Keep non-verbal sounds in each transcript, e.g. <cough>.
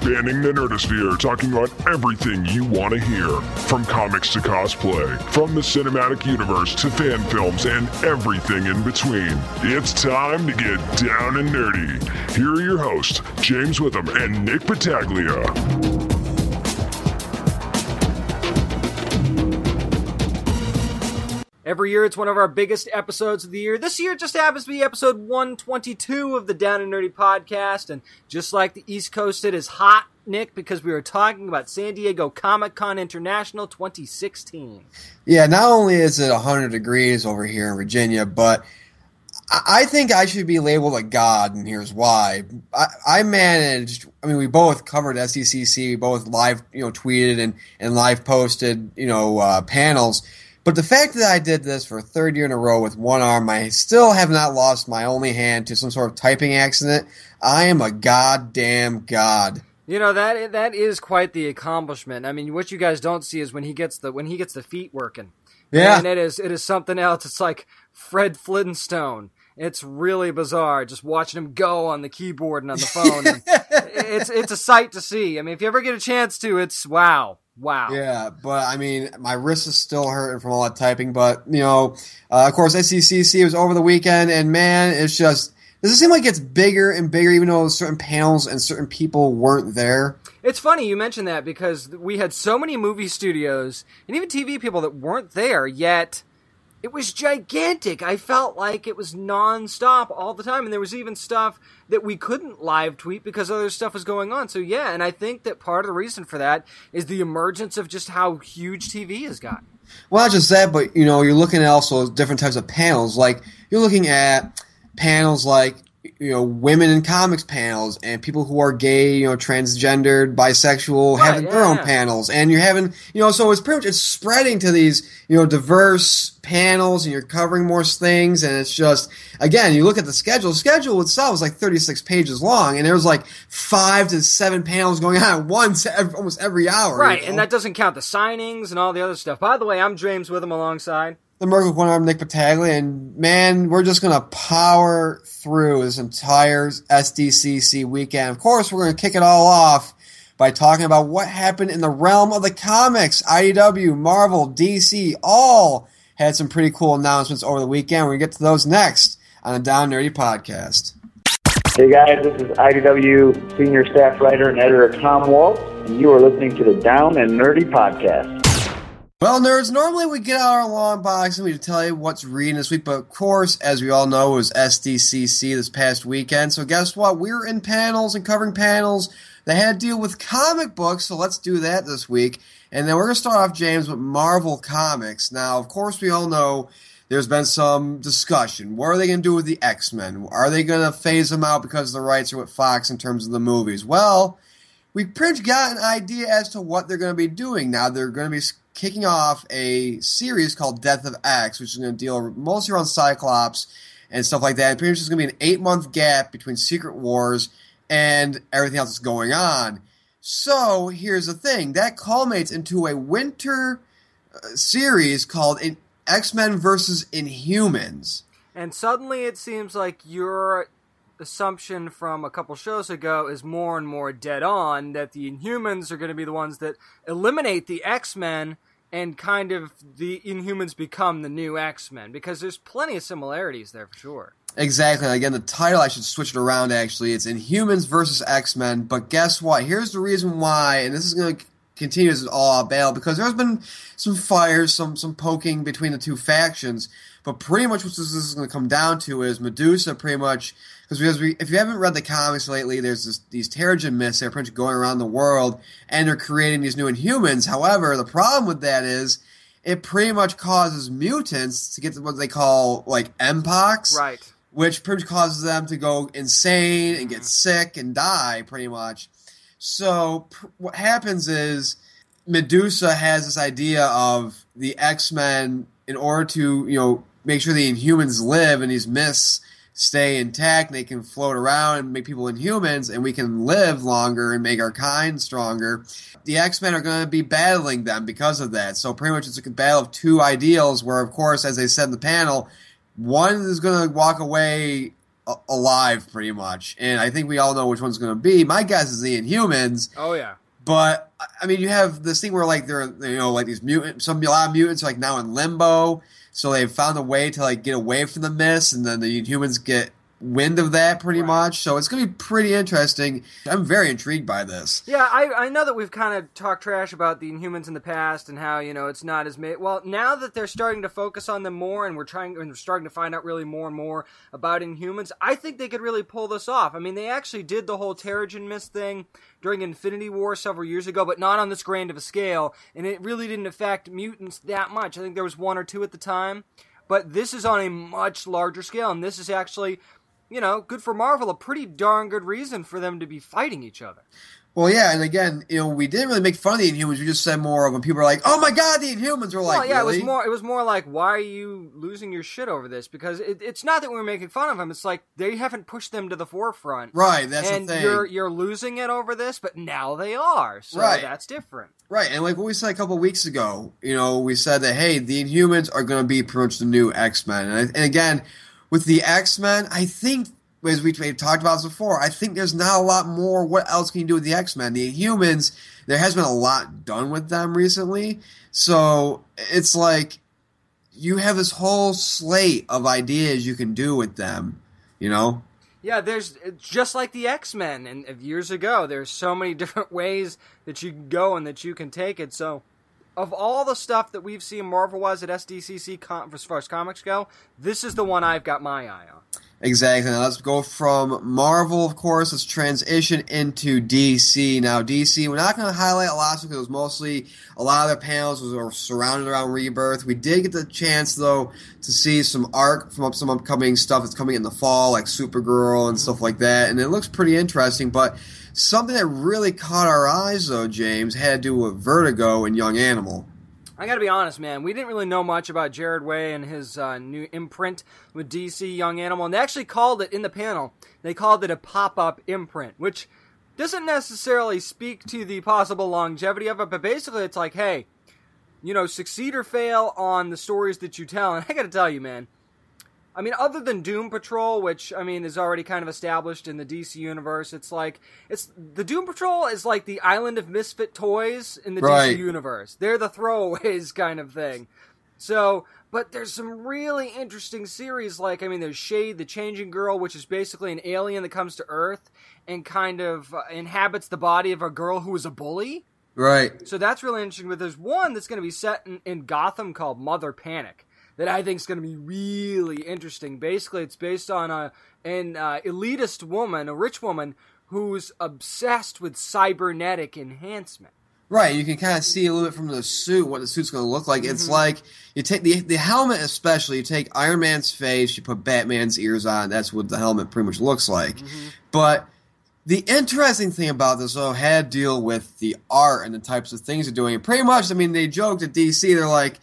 spanning the nerdosphere, talking about everything you want to hear. From comics to cosplay, from the cinematic universe to fan films and everything in between. It's time to get down and nerdy. Here are your hosts, James Witham and Nick Battaglia. Every year, it's one of our biggest episodes of the year. This year, just happens to be episode 122 of the Down and Nerdy podcast. And just like the East Coast, it is hot, Nick, because we were talking about San Diego Comic Con International 2016. Yeah, not only is it 100 degrees over here in Virginia, but I think I should be labeled a god, and here's why. I, I managed. I mean, we both covered SDCC. We both live, you know, tweeted and and live posted, you know, uh, panels but the fact that I did this for a third year in a row with one arm, I still have not lost my only hand to some sort of typing accident. I am a goddamn god. You know that that is quite the accomplishment. I mean, what you guys don't see is when he gets the when he gets the feet working. Yeah, and it is it is something else. It's like Fred Flintstone. It's really bizarre just watching him go on the keyboard and on the phone. <laughs> it's it's a sight to see. I mean, if you ever get a chance to, it's wow. Wow. Yeah, but I mean, my wrist is still hurting from all that typing. But you know, uh, of course, SDCC was over the weekend, and man, it's just does it seem like it's bigger and bigger, even though certain panels and certain people weren't there? It's funny you mentioned that because we had so many movie studios and even TV people that weren't there yet it was gigantic. I felt like it was nonstop all the time, and there was even stuff that we couldn't live tweet because other stuff was going on. So yeah, and I think that part of the reason for that is the emergence of just how huge TV has gotten. Well, not just that, but you know, you're looking at also different types of panels. Like you're looking at panels like you know women in comics panels and people who are gay you know transgendered bisexual right, having yeah, their own yeah. panels and you're having you know so it's pretty much it's spreading to these you know diverse panels and you're covering more things and it's just again you look at the schedule the schedule itself is like 36 pages long and there's like five to seven panels going on at once every, almost every hour Right, you know? and that doesn't count the signings and all the other stuff. By the way, I'm James Witham alongside. The Merc with one arm, Nick Battaglia, and man, we're just gonna power through this entire SDCC weekend. Of course, we're gonna kick it all off by talking about what happened in the realm of the comics. IDW, Marvel, DC, all had some pretty cool announcements over the weekend. We're gonna get to those next on the Down Nerdy podcast. Hey guys, this is IDW senior staff writer and editor Tom Waltz, and you are listening to the Down and Nerdy podcast. Well, nerds, normally we get out our long box and we tell you what's reading this week, but of course, as we all know, it was SDCC this past weekend. So guess what? We're in panels and covering panels that had to deal with comic books, so let's do that this week. And then we're going to start off, James, with Marvel Comics. Now, of course, we all know there's been some discussion. What are they going to do with the X Men? Are they going to phase them out because the rights are with Fox in terms of the movies? Well, we pretty much got an idea as to what they're going to be doing. Now they're going to be kicking off a series called Death of X, which is going to deal mostly around Cyclops and stuff like that. And pretty much there's going to be an eight month gap between Secret Wars and everything else that's going on. So here's the thing that culminates into a winter uh, series called X Men versus Inhumans. And suddenly it seems like your assumption from a couple shows ago is more and more dead on that the Inhumans are going to be the ones that eliminate the X Men and kind of the Inhumans become the new X Men because there's plenty of similarities there for sure. Exactly. Again, the title I should switch it around. Actually, it's Inhumans versus X Men. But guess what? Here's the reason why, and this is going to continue as all bail because there's been some fires, some some poking between the two factions. But pretty much what this is going to come down to is Medusa pretty much because we, if you haven't read the comics lately, there's this, these Terrigen mists that are pretty much going around the world, and they're creating these new Inhumans. However, the problem with that is it pretty much causes mutants to get to what they call like mpox, Right. which pretty much causes them to go insane and get mm-hmm. sick and die, pretty much. So pr- what happens is Medusa has this idea of the X Men in order to you know make sure the Inhumans live and these mists stay intact they can float around and make people inhumans and we can live longer and make our kind stronger. The X Men are going to be battling them because of that. So pretty much it's a battle of two ideals where, of course, as they said in the panel, one is going to walk away a- alive, pretty much. And I think we all know which one's going to be. My guess is the Inhumans. Oh yeah. But I- mean, you have this thing where like there, are, you know, like these mutant, some a lot of mutants are like now in limbo, so they've found a way to like get away from the mist, and then the humans get wind of that pretty Right. much. So it's going to be pretty interesting. I'm very intrigued by this. Yeah, I, I know that we've kind of talked trash about the Inhumans in the past and how you know it's not as made. Well, now that they're starting to focus on them more, and we're trying and we're starting to find out really more and more about Inhumans, I think they could really pull this off. I mean, they actually did the whole Terrigen Mist thing during Infinity War several years ago, but not on this grand of a scale, and it really didn't affect mutants that much. I think there was one or two at the time, but this is on a much larger scale, and this is actually. You know, good for Marvel, a pretty darn good reason for them to be fighting each other. Well, yeah, and again, you know, we didn't really make fun of the Inhumans. We just said more of when people are like, "Oh my God, the Inhumans!" We're like, well, yeah, really? it was more. It was more like, why are you losing your shit over this? Because it, it's not that we were making fun of them. It's like they haven't pushed them to the forefront, right. That's and the thing. you're you're losing it over this. But now they are, so Right. that's different. Right, and like what we said a couple weeks ago, you know, we said that hey, the Inhumans are going to be pretty much the new X Men, and, and again, with the X Men, I think as we we've talked about this before, I think there's not a lot more. What else can you do with the X Men? The humans, there has been a lot done with them recently, so it's like you have this whole slate of ideas you can do with them. You know, Yeah, there's just like the X Men and years ago. There's so many <laughs> different ways that you can go and that you can take it. So, of all the stuff that we've seen Marvel wise at SDCC com- as far as comics go, this is the one I've got my eye on. Exactly. Now let's go from Marvel, of course. Let's transition into DC. Now, DC, we're not going to highlight a lot because it was mostly a lot of their panels were surrounded around Rebirth. We did get the chance, though, to see some art from up- some upcoming stuff that's coming in the fall, like Supergirl and stuff mm-hmm. like that, and it looks pretty interesting. But something that really caught our eyes, though, James, had to do with Vertigo and Young Animal. I gotta be honest, man. We didn't really know much about Gerard Way and his uh, new imprint with DC Young Animal, and they actually called it in the panel. They called it a pop-up imprint, which doesn't necessarily speak to the possible longevity of it, but basically, it's like, hey, you know, succeed or fail on the stories that you tell. And I gotta tell you, man. I mean, other than Doom Patrol, which I mean is already kind of established in the DC universe, it's like it's the Doom Patrol is like the island of misfit toys in the Right. DC universe. They're the throwaways <laughs> kind of thing. So, but there's some really interesting series. Like, I mean, there's Shade, the Changing Girl, which is basically an alien that comes to Earth and kind of uh, inhabits the body of a girl who is a bully. Right. So that's really interesting. But there's one that's going to be set in, in Gotham called Mother Panic that I think is going to be really interesting. Basically, it's based on a an uh, elitist woman, a rich woman who's obsessed with cybernetic enhancement. Right, you can kind of see a little bit from the suit what the suit's going to look like. It's Mm-hmm. like you take the the helmet, especially. You take Iron Man's face, you put Batman's ears on. That's what the helmet pretty much looks like. Mm-hmm. But the interesting thing about this, though, had to deal with the art and the types of things they're doing. And pretty much, I mean, they joked at DC. They're like,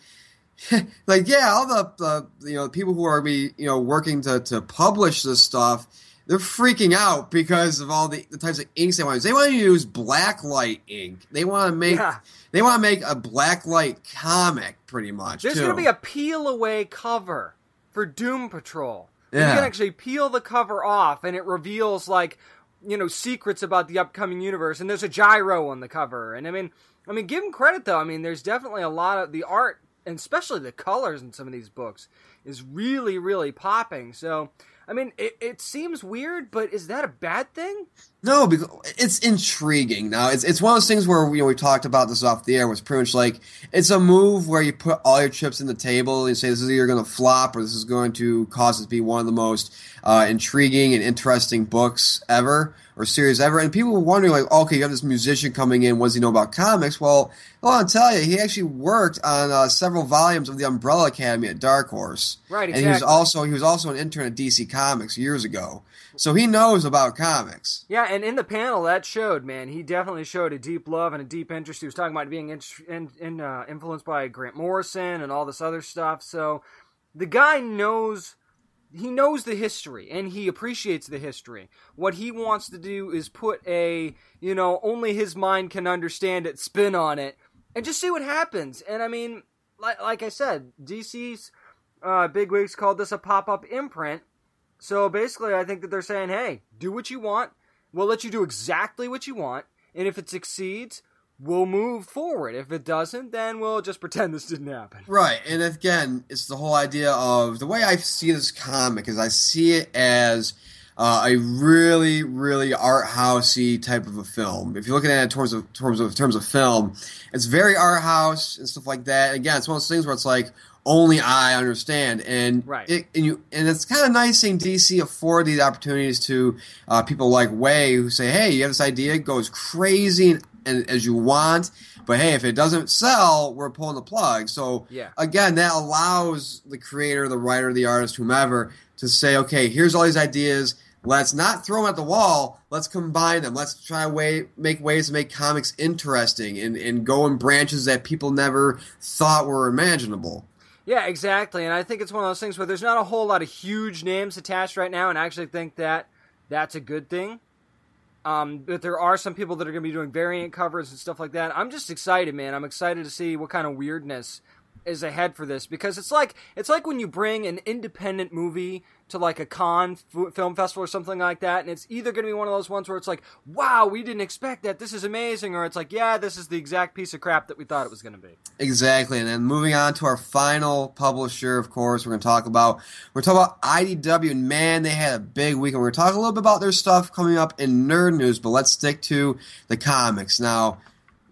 <laughs> like yeah, all the, the you know people who are be you know working to to publish this stuff. They're freaking out because of all the, the types of inks they want to use. They want to use black light ink. They want to make Yeah. they want to make a black light comic, pretty much. There's going to be a peel away cover for Doom Patrol. You can actually peel the cover off, and it reveals like you know secrets about the upcoming universe. And there's a gyro on the cover. And I mean, I mean, give him credit though. I mean, there's definitely a lot of the art, and especially the colors in some of these books, is really, really popping. So. I mean, it, it seems weird, but is that a bad thing? No, because it's intriguing. Now it's it's one of those things where you know we talked about this off the air. Was pretty much like it's a move where you put all your chips in the table and you say this is either going to flop or this is going to cause it to be one of the most uh, intriguing and interesting books ever or series ever. And people were wondering like, okay, you have this musician coming in. What does he know about comics? Well, I want to tell you, he actually worked on uh, several volumes of the Umbrella Academy at Dark Horse. Right, And he was also he was also an intern at DC Comics years ago. So he knows about comics. Yeah, and in the panel that showed, man, he definitely showed a deep love and a deep interest. He was talking about being in, in, uh, influenced by Grant Morrison and all this other stuff. So the guy knows he knows the history and he appreciates the history. What he wants to do is put a, you know, only his mind can understand it spin on it and just see what happens. And I mean, like, like I said, DC's uh, bigwigs called this a pop up imprint. So basically, I think that they're saying, hey, do what you want. We'll let you do exactly what you want. And if it succeeds, we'll move forward. If it doesn't, then we'll just <laughs> pretend this didn't happen. Right, and again, it's the whole idea of the way I see this comic is I see it as uh, a really, really art housey type of a film. If you're looking at it in terms of terms of terms of film, it's very art house and stuff like that. Again, it's one of those things where it's like only I understand, and Right. it, and you and it's kind of nice seeing DC afford these opportunities to uh, people like Way who say, "Hey, you have this idea, go as crazy and, and, as you want." But hey, if it doesn't sell, we're pulling the plug. So Yeah. again, that allows the creator, the writer, the artist, whomever, to say, okay, here's all these ideas. Let's not throw them at the wall. Let's combine them. Let's try to way, make ways to make comics interesting and, and go in branches that people never thought were imaginable. Yeah, exactly. And I think it's one of those things where there's not a whole lot of huge names attached right now, and I actually think that that's a good thing. Um, but there are some people that are going to be doing variant covers and stuff like that. I'm just excited, man. I'm excited to see what kind of weirdness is ahead for this because it's like it's like when you bring an independent movie to like a con f- film festival or something like that, and it's either going to be one of those ones where it's like, "Wow, we didn't expect that. This is amazing," or it's like, "Yeah, this is the exact piece of crap that we thought it was going to be." Exactly. And then moving on to our final publisher, of course, we're going to talk about we're talking about IDW. And man, they had a big week. And we're going to talk a little bit about their stuff coming up in nerd news. But let's stick to the comics now.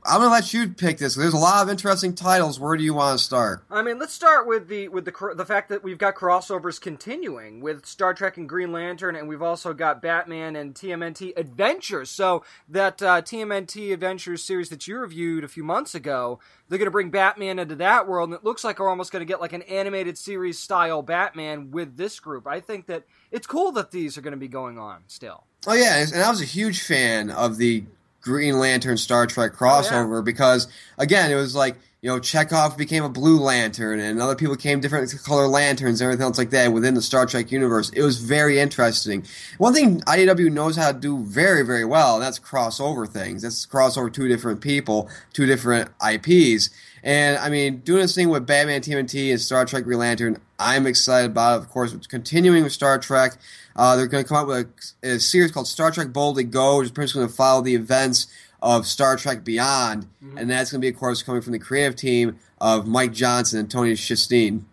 I'm to let you pick this. There's a lot of interesting titles. Where do you want to start? I mean, let's start with the with the cr- the fact that we've got crossovers continuing with Star Trek and Green Lantern, and we've also got Batman and TMNT Adventures. So that uh, TMNT Adventures series that you reviewed a few months ago, they're going to bring Batman into that world, and it looks like we're almost going to get like an animated series style Batman with this group. I think that it's cool that these are going to be going on still. Oh yeah, and I was a huge fan of the Green Lantern Star Trek oh, crossover because again, it was like you know Chekhov became a Blue Lantern and other people became different color lanterns and everything else like that within the Star Trek universe. It was very interesting. One thing IDW knows how to do very very well, and that's crossover things. That's crossover two different people, two different IPs. And I mean, doing this thing with Batman TMNT and Star Trek Green Lantern, I'm excited about it. Of course, it's continuing with Star Trek. Uh, they're going to come out with a, a series called Star Trek Boldly Go, which is pretty much going to follow the events of Star Trek Beyond, and that's going to be, of course, coming from the creative team of Mike Johnson and Tony Shasteen.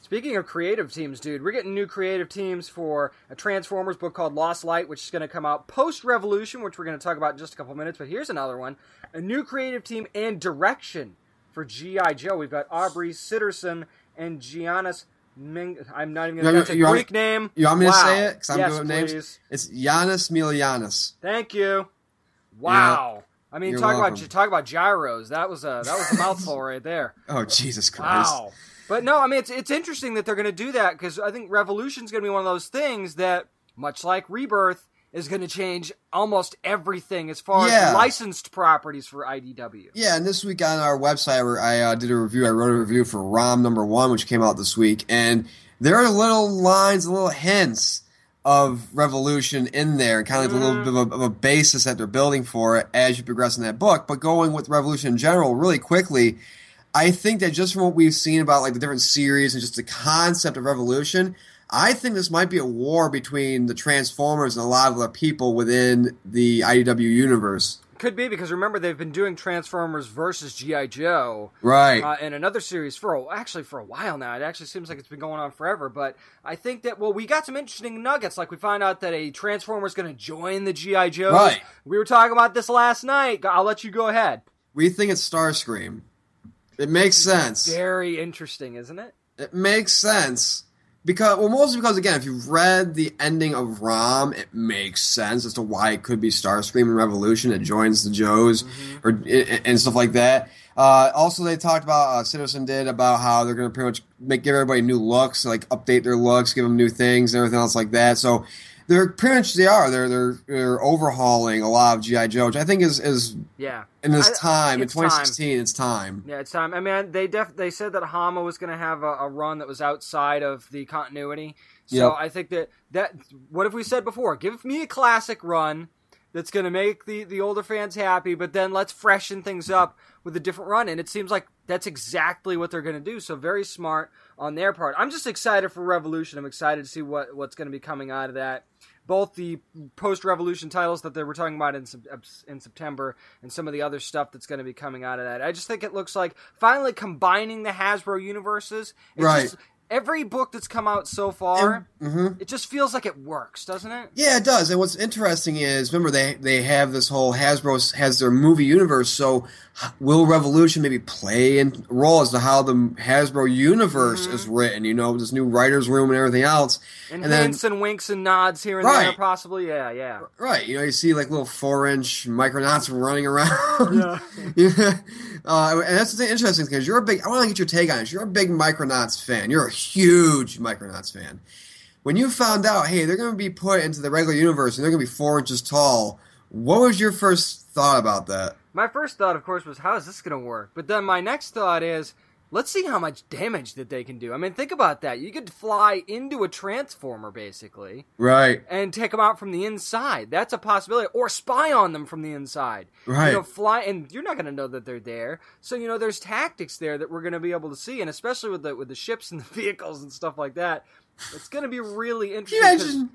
Speaking of creative teams, dude, we're getting new creative teams for a Transformers book called Lost Light, which is going to come out post Revolution, which we're going to talk about in just a couple minutes. But here's another one a new creative team and direction for G.I. Joe. We've got Aubrey Sitterson and Giannis Ming. I'm not even going to want say me- you want Greek name. You want me wow. to say it? Because I'm yes, good with names. It's Giannis Milianis. Thank you. Wow. I mean, You're talk welcome. about talk about gyros. That was a that was a mouthful right there. <laughs> Oh, Jesus Christ. Wow. But no, I mean it's it's interesting that they're going to do that because I think Revolution's going to be one of those things that, much like Rebirth, is going to change almost everything as far Yeah. as licensed properties for IDW. Yeah, and this week on our website, I uh, did a review, I wrote a review for ROM number one, which came out this week, and there are little lines, little hints of Revolution in there, kind of like a little bit of a, of a basis that they're building for it as you progress in that book. But going with Revolution in general, really quickly, I think that just from what we've seen about like the different series and just the concept of Revolution, I think this might be a war between the Transformers and a lot of the people within the IDW universe. Could be because remember they've been doing Transformers versus GI Joe Right. uh, in another series for a, actually for a while now. It actually seems like it's been going on forever. But I think that well, we got some interesting nuggets. Like we find out that a Transformer is going to join the GI Joe. Right. We were talking about this last night. I'll let you go ahead. We think it's Starscream. It makes sense. Very interesting, isn't it? It makes sense. Because well, mostly because again, if you've read the ending of Rom, it makes sense as to why it could be Starscream and Revolution. It joins the Joes or and stuff like that. Uh, also, they talked about uh, Citizen did about how they're going to pretty much make give everybody new looks, like update their looks, give them new things, and everything else like that. So they're pretty much they are they're they're they're overhauling a lot of GI Joe, which I think is is Yeah. in this I- time in it's time. 2016. It's time. Yeah, it's time. I mean, they def they said that Hama was going to have a, a run that was outside of the continuity. So Yep. I think that that what have we said before? Give me a classic run that's going to make the the older fans happy, but then let's freshen things up with a different run. And it seems like that's exactly what they're going to do. So very smart on their part. I'm just excited for Revolution. I'm excited to see what what's going to be coming out of that. Both the post Revolution titles that they were talking about in uh, in September, and some of the other stuff that's going to be coming out of that. I just think it looks like finally combining the Hasbro universes. It's Right. Just, every book that's come out so far, Mhm. it just feels like it works, doesn't it? Yeah, it does. And what's interesting is, remember they they have this whole Hasbro has their movie universe. So, will Revolution maybe play a role as to how the Hasbro universe is written? You know, this new writers' room and everything else. And, And then- hints and winks and nods here and there, possibly. Yeah, yeah. Right, you know, you see like little four-inch micronauts running around. Yeah, <laughs> uh, and that's the thing interesting because you're a big. I want to get your take on this. You're a big Micronauts fan. You're a huge Micronauts fan. When you found out, hey, they're going to be put into the regular universe and they're going to be four inches tall, what was your first thought about that? My first thought, of course, was how is this going to work? But then my next thought is, let's see how much damage that they can do. I mean, think about that. You could fly into a transformer basically Right, and take them out from the inside. That's a possibility, or spy on them from the inside. Right. You know, fly, and you're not going to know that they're there. So you know, there's tactics there that we're going to be able to see, and especially with the with the ships and the <laughs> vehicles and stuff like that. It's going to be really interesting.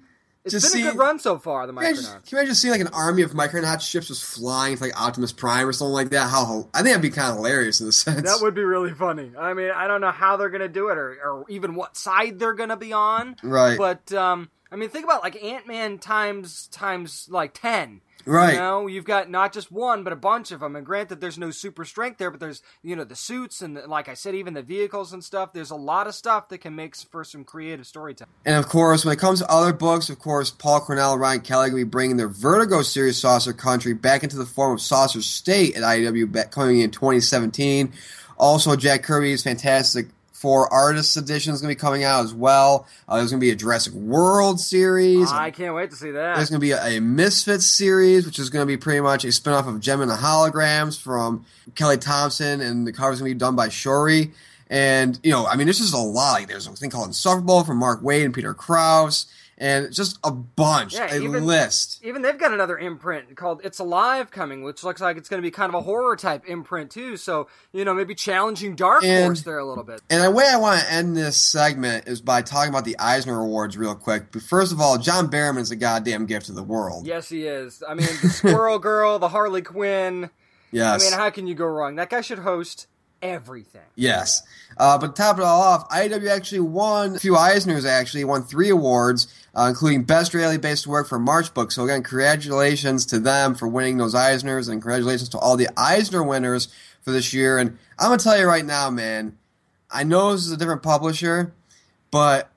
Can you 'cause imagine? It's just been a see- good run so far. The Can Micronauts. can you imagine seeing like an army of Micronauts ships just flying to like Optimus Prime or something like that? How I think that'd be kind of hilarious in a <laughs> sense. That would be really funny. I mean, I don't know how they're going to do it or, or even what side they're going to be on. Right. But, um, I mean, think about like Ant Man times, times like 10. Right. You know, you've got not just one, but a bunch of them. And granted, there's no super strength there, but there's, you know, the suits and, like I said, even the vehicles and stuff. There's a lot of stuff that can make for some creative storytelling. And of course, when it comes to other books, of course, Paul Cornell Ryan Kelly to be bringing their Vertigo series Saucer Country back into the form of Saucer State at IDW coming in 2017. Also, Jack Kirby's Fantastic Four Artists Edition is going to be coming out as well. Uh, there's going to be a Jurassic World series. I can't wait to see that. There's going to be a, a Misfits series, which is going to be pretty much a spinoff of Jem and the Holograms from Kelly Thompson, and the cover's going to be done by Shori. And, you know, I mean, there's just a lot. Like, there's a thing called Insufferable from Mark Waid and Peter Krause, and just a bunch, Yeah, a even- list. Even they've got another imprint called It's Alive coming, which looks like it's going to be kind of a horror type imprint too. So you know, maybe challenging Dark And- Horse there a little bit. And the way I want to end this segment is by talking about the Eisner Awards real quick. But first of all, John Barrowman is a goddamn gift to the world. Yes, he is. I mean, the Squirrel Girl, the Harley Quinn. Yes. I mean, how can you go wrong? That guy should host everything. Yes. Uh, but to top it all off, IDW actually won a few Eisners, actually, won three awards, uh, including Best Reality Based Work for March Book. So, again, congratulations to them for winning those Eisners, and congratulations to all the Eisner winners for this year. And I'm going to tell you right now, man, I know this is a different publisher, but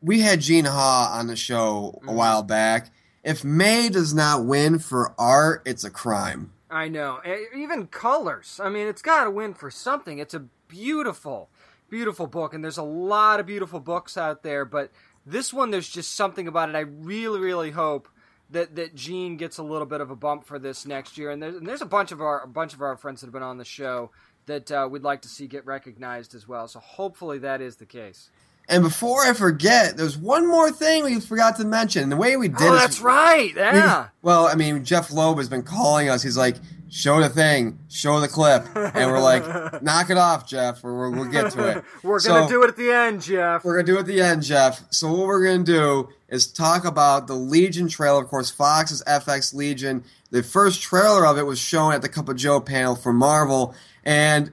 we had Gene Ha on the show a while back. If Mae does not win for art, it's a crime. I know. Even colors. I mean, it's got to win for something. It's a beautiful, beautiful book, and there's a lot of beautiful books out there. But this one, there's just something about it. I really, really hope that that Gene gets a little bit of a bump for this next year. And there's, and there's a bunch of our a bunch of our friends that have been on the show that uh, we'd like to see get recognized as well. So hopefully that is the case. And before I forget, there's one more thing we forgot to mention. The way we did Oh, that's right. Yeah. Well, I mean, Jeph Loeb has been calling us. He's like, show the thing, show the clip. And we're like, <laughs> knock it off, Jeph. We're, we'll get to it. <laughs> We're gonna do it at the end, Jeph. We're going to do it at the end, Jeph. So, what we're going to do is talk about the Legion trailer. Of course, Fox's FX Legion. The first trailer of it was shown at the Cup of Joe panel for Marvel. And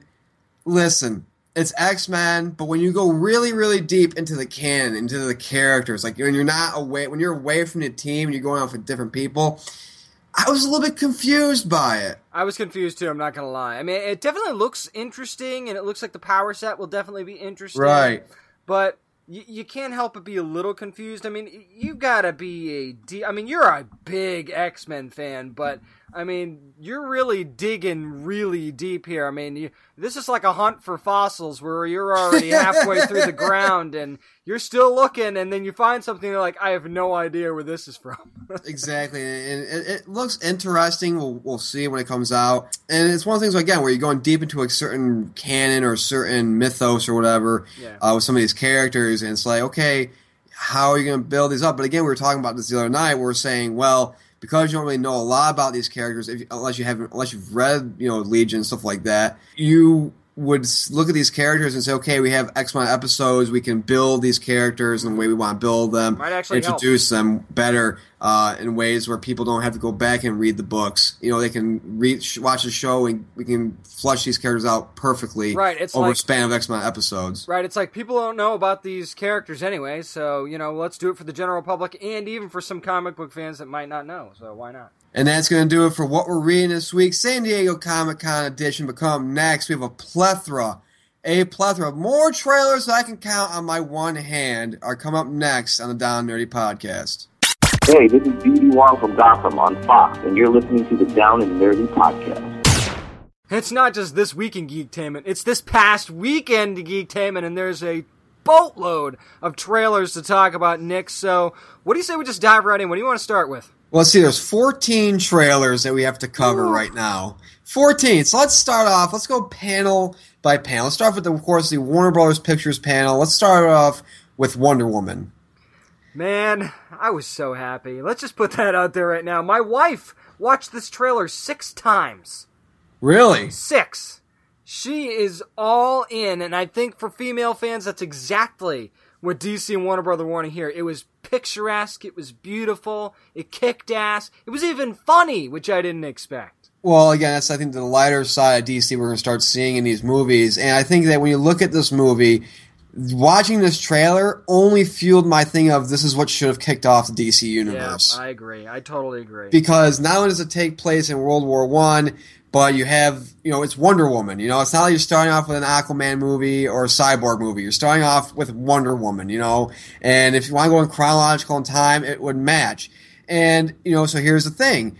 listen, it's X Men, but when you go really, really deep into the canon, into the characters, like when you're not away, when you're away from the team and you're going off with different people, I was a little bit confused by it. I was confused too. I'm not gonna lie. I mean, it definitely looks interesting, and it looks like the power set will definitely be interesting. Right. But you, you can't help but be a little confused. I mean, you gotta be a. D- I mean, you're a big X Men fan, but I mean, you're really digging really deep here. I mean, you, this is like a hunt for fossils where you're already <laughs> halfway through the ground and you're still looking, and then you find something you're like, I have no idea where this is from. <laughs> Exactly, and it, it looks interesting. We'll, we'll see when it comes out. And it's one of the things again where you're going deep into a certain canon or certain mythos or whatever Yeah. uh, with some of these characters, and it's like, okay, how are you going to build these up? But again, we were talking about this the other night. We are saying, well, because you don't really know a lot about these characters, if, unless you haven't, unless you've read, you know, Legion stuff like that, you would look at these characters and say, okay, we have X amount of episodes, we can build these characters in the way we want to build them, Might actually help. introduce them better uh, in ways where people don't have to go back and read the books. You know, they can read, sh- watch the show and we can flush these characters out perfectly Right, it's over like- a span of X amount of episodes. Right, it's like people don't know about these characters anyway, so you know, let's do it for the general public and even for some comic book fans that might not know. So why not? And that's going to do it for what we're reading this week. San Diego Comic Con edition. But come next, we have a plethora, a plethora, of more trailers that I can count on my one hand are coming up next on the Down and Nerdy podcast. Hey, this is BD Wong from Gotham on Fox, and you're listening to the Down and Nerdy podcast. It's not just this week in Geektainment, it's this past weekend in Geektainment, and there's a boatload of trailers to talk about, Nick. So, what do you say we just dive right in? What do you want to start with? Well, let's see. There's 14 trailers that we have to cover right now. 14. So let's start off. Let's go panel by panel. Let's start off with, the, of course, the Warner Brothers Pictures panel. Let's start off with Wonder Woman. Man, I was so happy. Let's just put that out there right now. My wife watched this trailer six times. Really? Six. She is all in, and I think for female fans, that's exactly what DC and Warner Brother wanted here. It was picturesque, it was beautiful, it kicked ass, it was even funny, which I didn't expect. Well, again, that's I think the lighter side of DC we're going to start seeing in these movies, and I think that when you look at this movie, watching this trailer only fueled my thing of this is what should have kicked off the DC universe Yeah, I agree. I totally agree. because not only does it take place in World War One, but you have you know it's Wonder Woman. You know, it's not like you're starting off with an Aquaman movie or a Cyborg movie. You're starting off with Wonder Woman. You know, and if you want to go in chronological in time, it would match. And you know, so here's the thing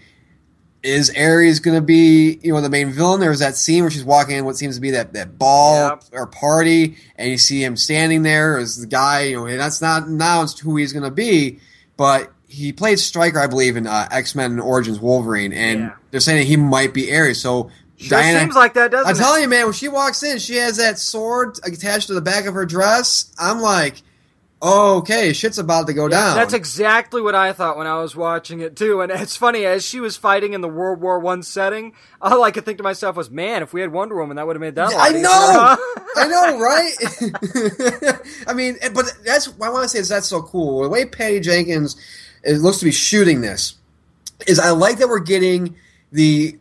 is Ares going to be, you know, the main villain? There's that scene where she's walking in what seems to be that, that ball Yep. or party, and you see him standing there as the guy, you know, that's not announced who he's going to be, but he played Stryker, I believe, in uh, X Men Origins Wolverine, and Yeah. they're saying that he might be Ares. So, Sure Diana, seems like that, doesn't I'm it? telling you, man, when she walks in, she has that sword attached to the back of her dress. I'm like, okay, shit's about to go down. That's exactly what I thought when I was watching it too. And it's funny as she was fighting in the World War One setting, all I could think to myself was, "Man, if we had Wonder Woman, that would have made that." lot I know, huh?" <laughs> I know, right? <laughs> I mean, but that's I want to say is that's so cool. The way Patty Jenkins it looks to be shooting this is I like that we're getting the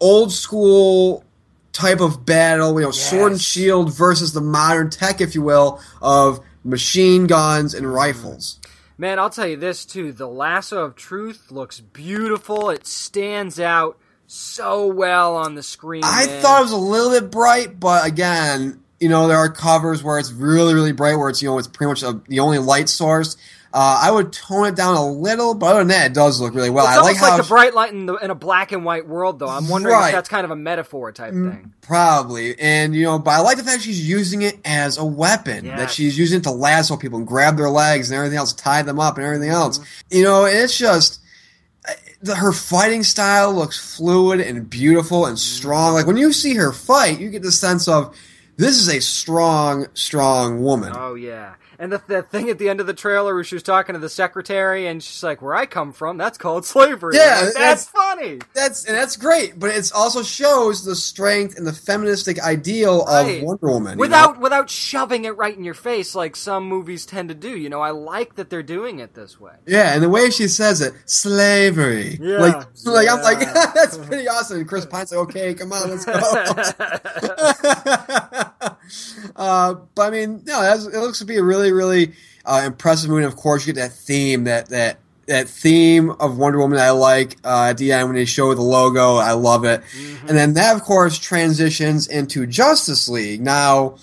old school type of battle, you know, sword and shield versus the modern tech, if you will, of machine guns and mm-hmm. rifles. Man, I'll tell you this too. The Lasso of Truth looks beautiful. It stands out so well on the screen. I man. thought it was a little bit bright, but again, you know, there are covers where it's really, really bright, where it's you know it's pretty much a, the only light source. Uh, I would tone it down a little, but other than that, it does look really well. it's I like almost how like the bright light in, the, in a black and white world, though. I'm wondering Right. if that's kind of a metaphor type thing. probably, and you know, but I like the fact she's using it as a weapon. That she's using it to lasso people and grab their legs and everything else, tie them up and everything else. Mm-hmm. You know, it's just. uh, her fighting style looks fluid and beautiful and strong. Like when you see her fight, you get the sense of this is a strong, strong woman. Oh yeah, and the, the thing at the end of the trailer where she was talking to the secretary, and she's like, "Where I come from, that's called slavery." Yeah, like, that's- that's funny. That's and that's great, but it also shows the strength and the feministic ideal Right. of Wonder Woman. you Without know? without shoving it right in your face like some movies tend to do. You know, I like that they're doing it this way. yeah, and the way she says it, slavery. Yeah, like, like I'm like, <laughs> that's pretty awesome. And Chris Pine's like, okay, come on, let's go. <laughs> <laughs> <laughs> uh, but I mean, no, that's, it looks to be a really, really uh, impressive movie. And of course, you get that theme, that that that theme of Wonder Woman that I like uh, at the end when they show the logo. I love it. And then that, of course, transitions into Justice League. Now,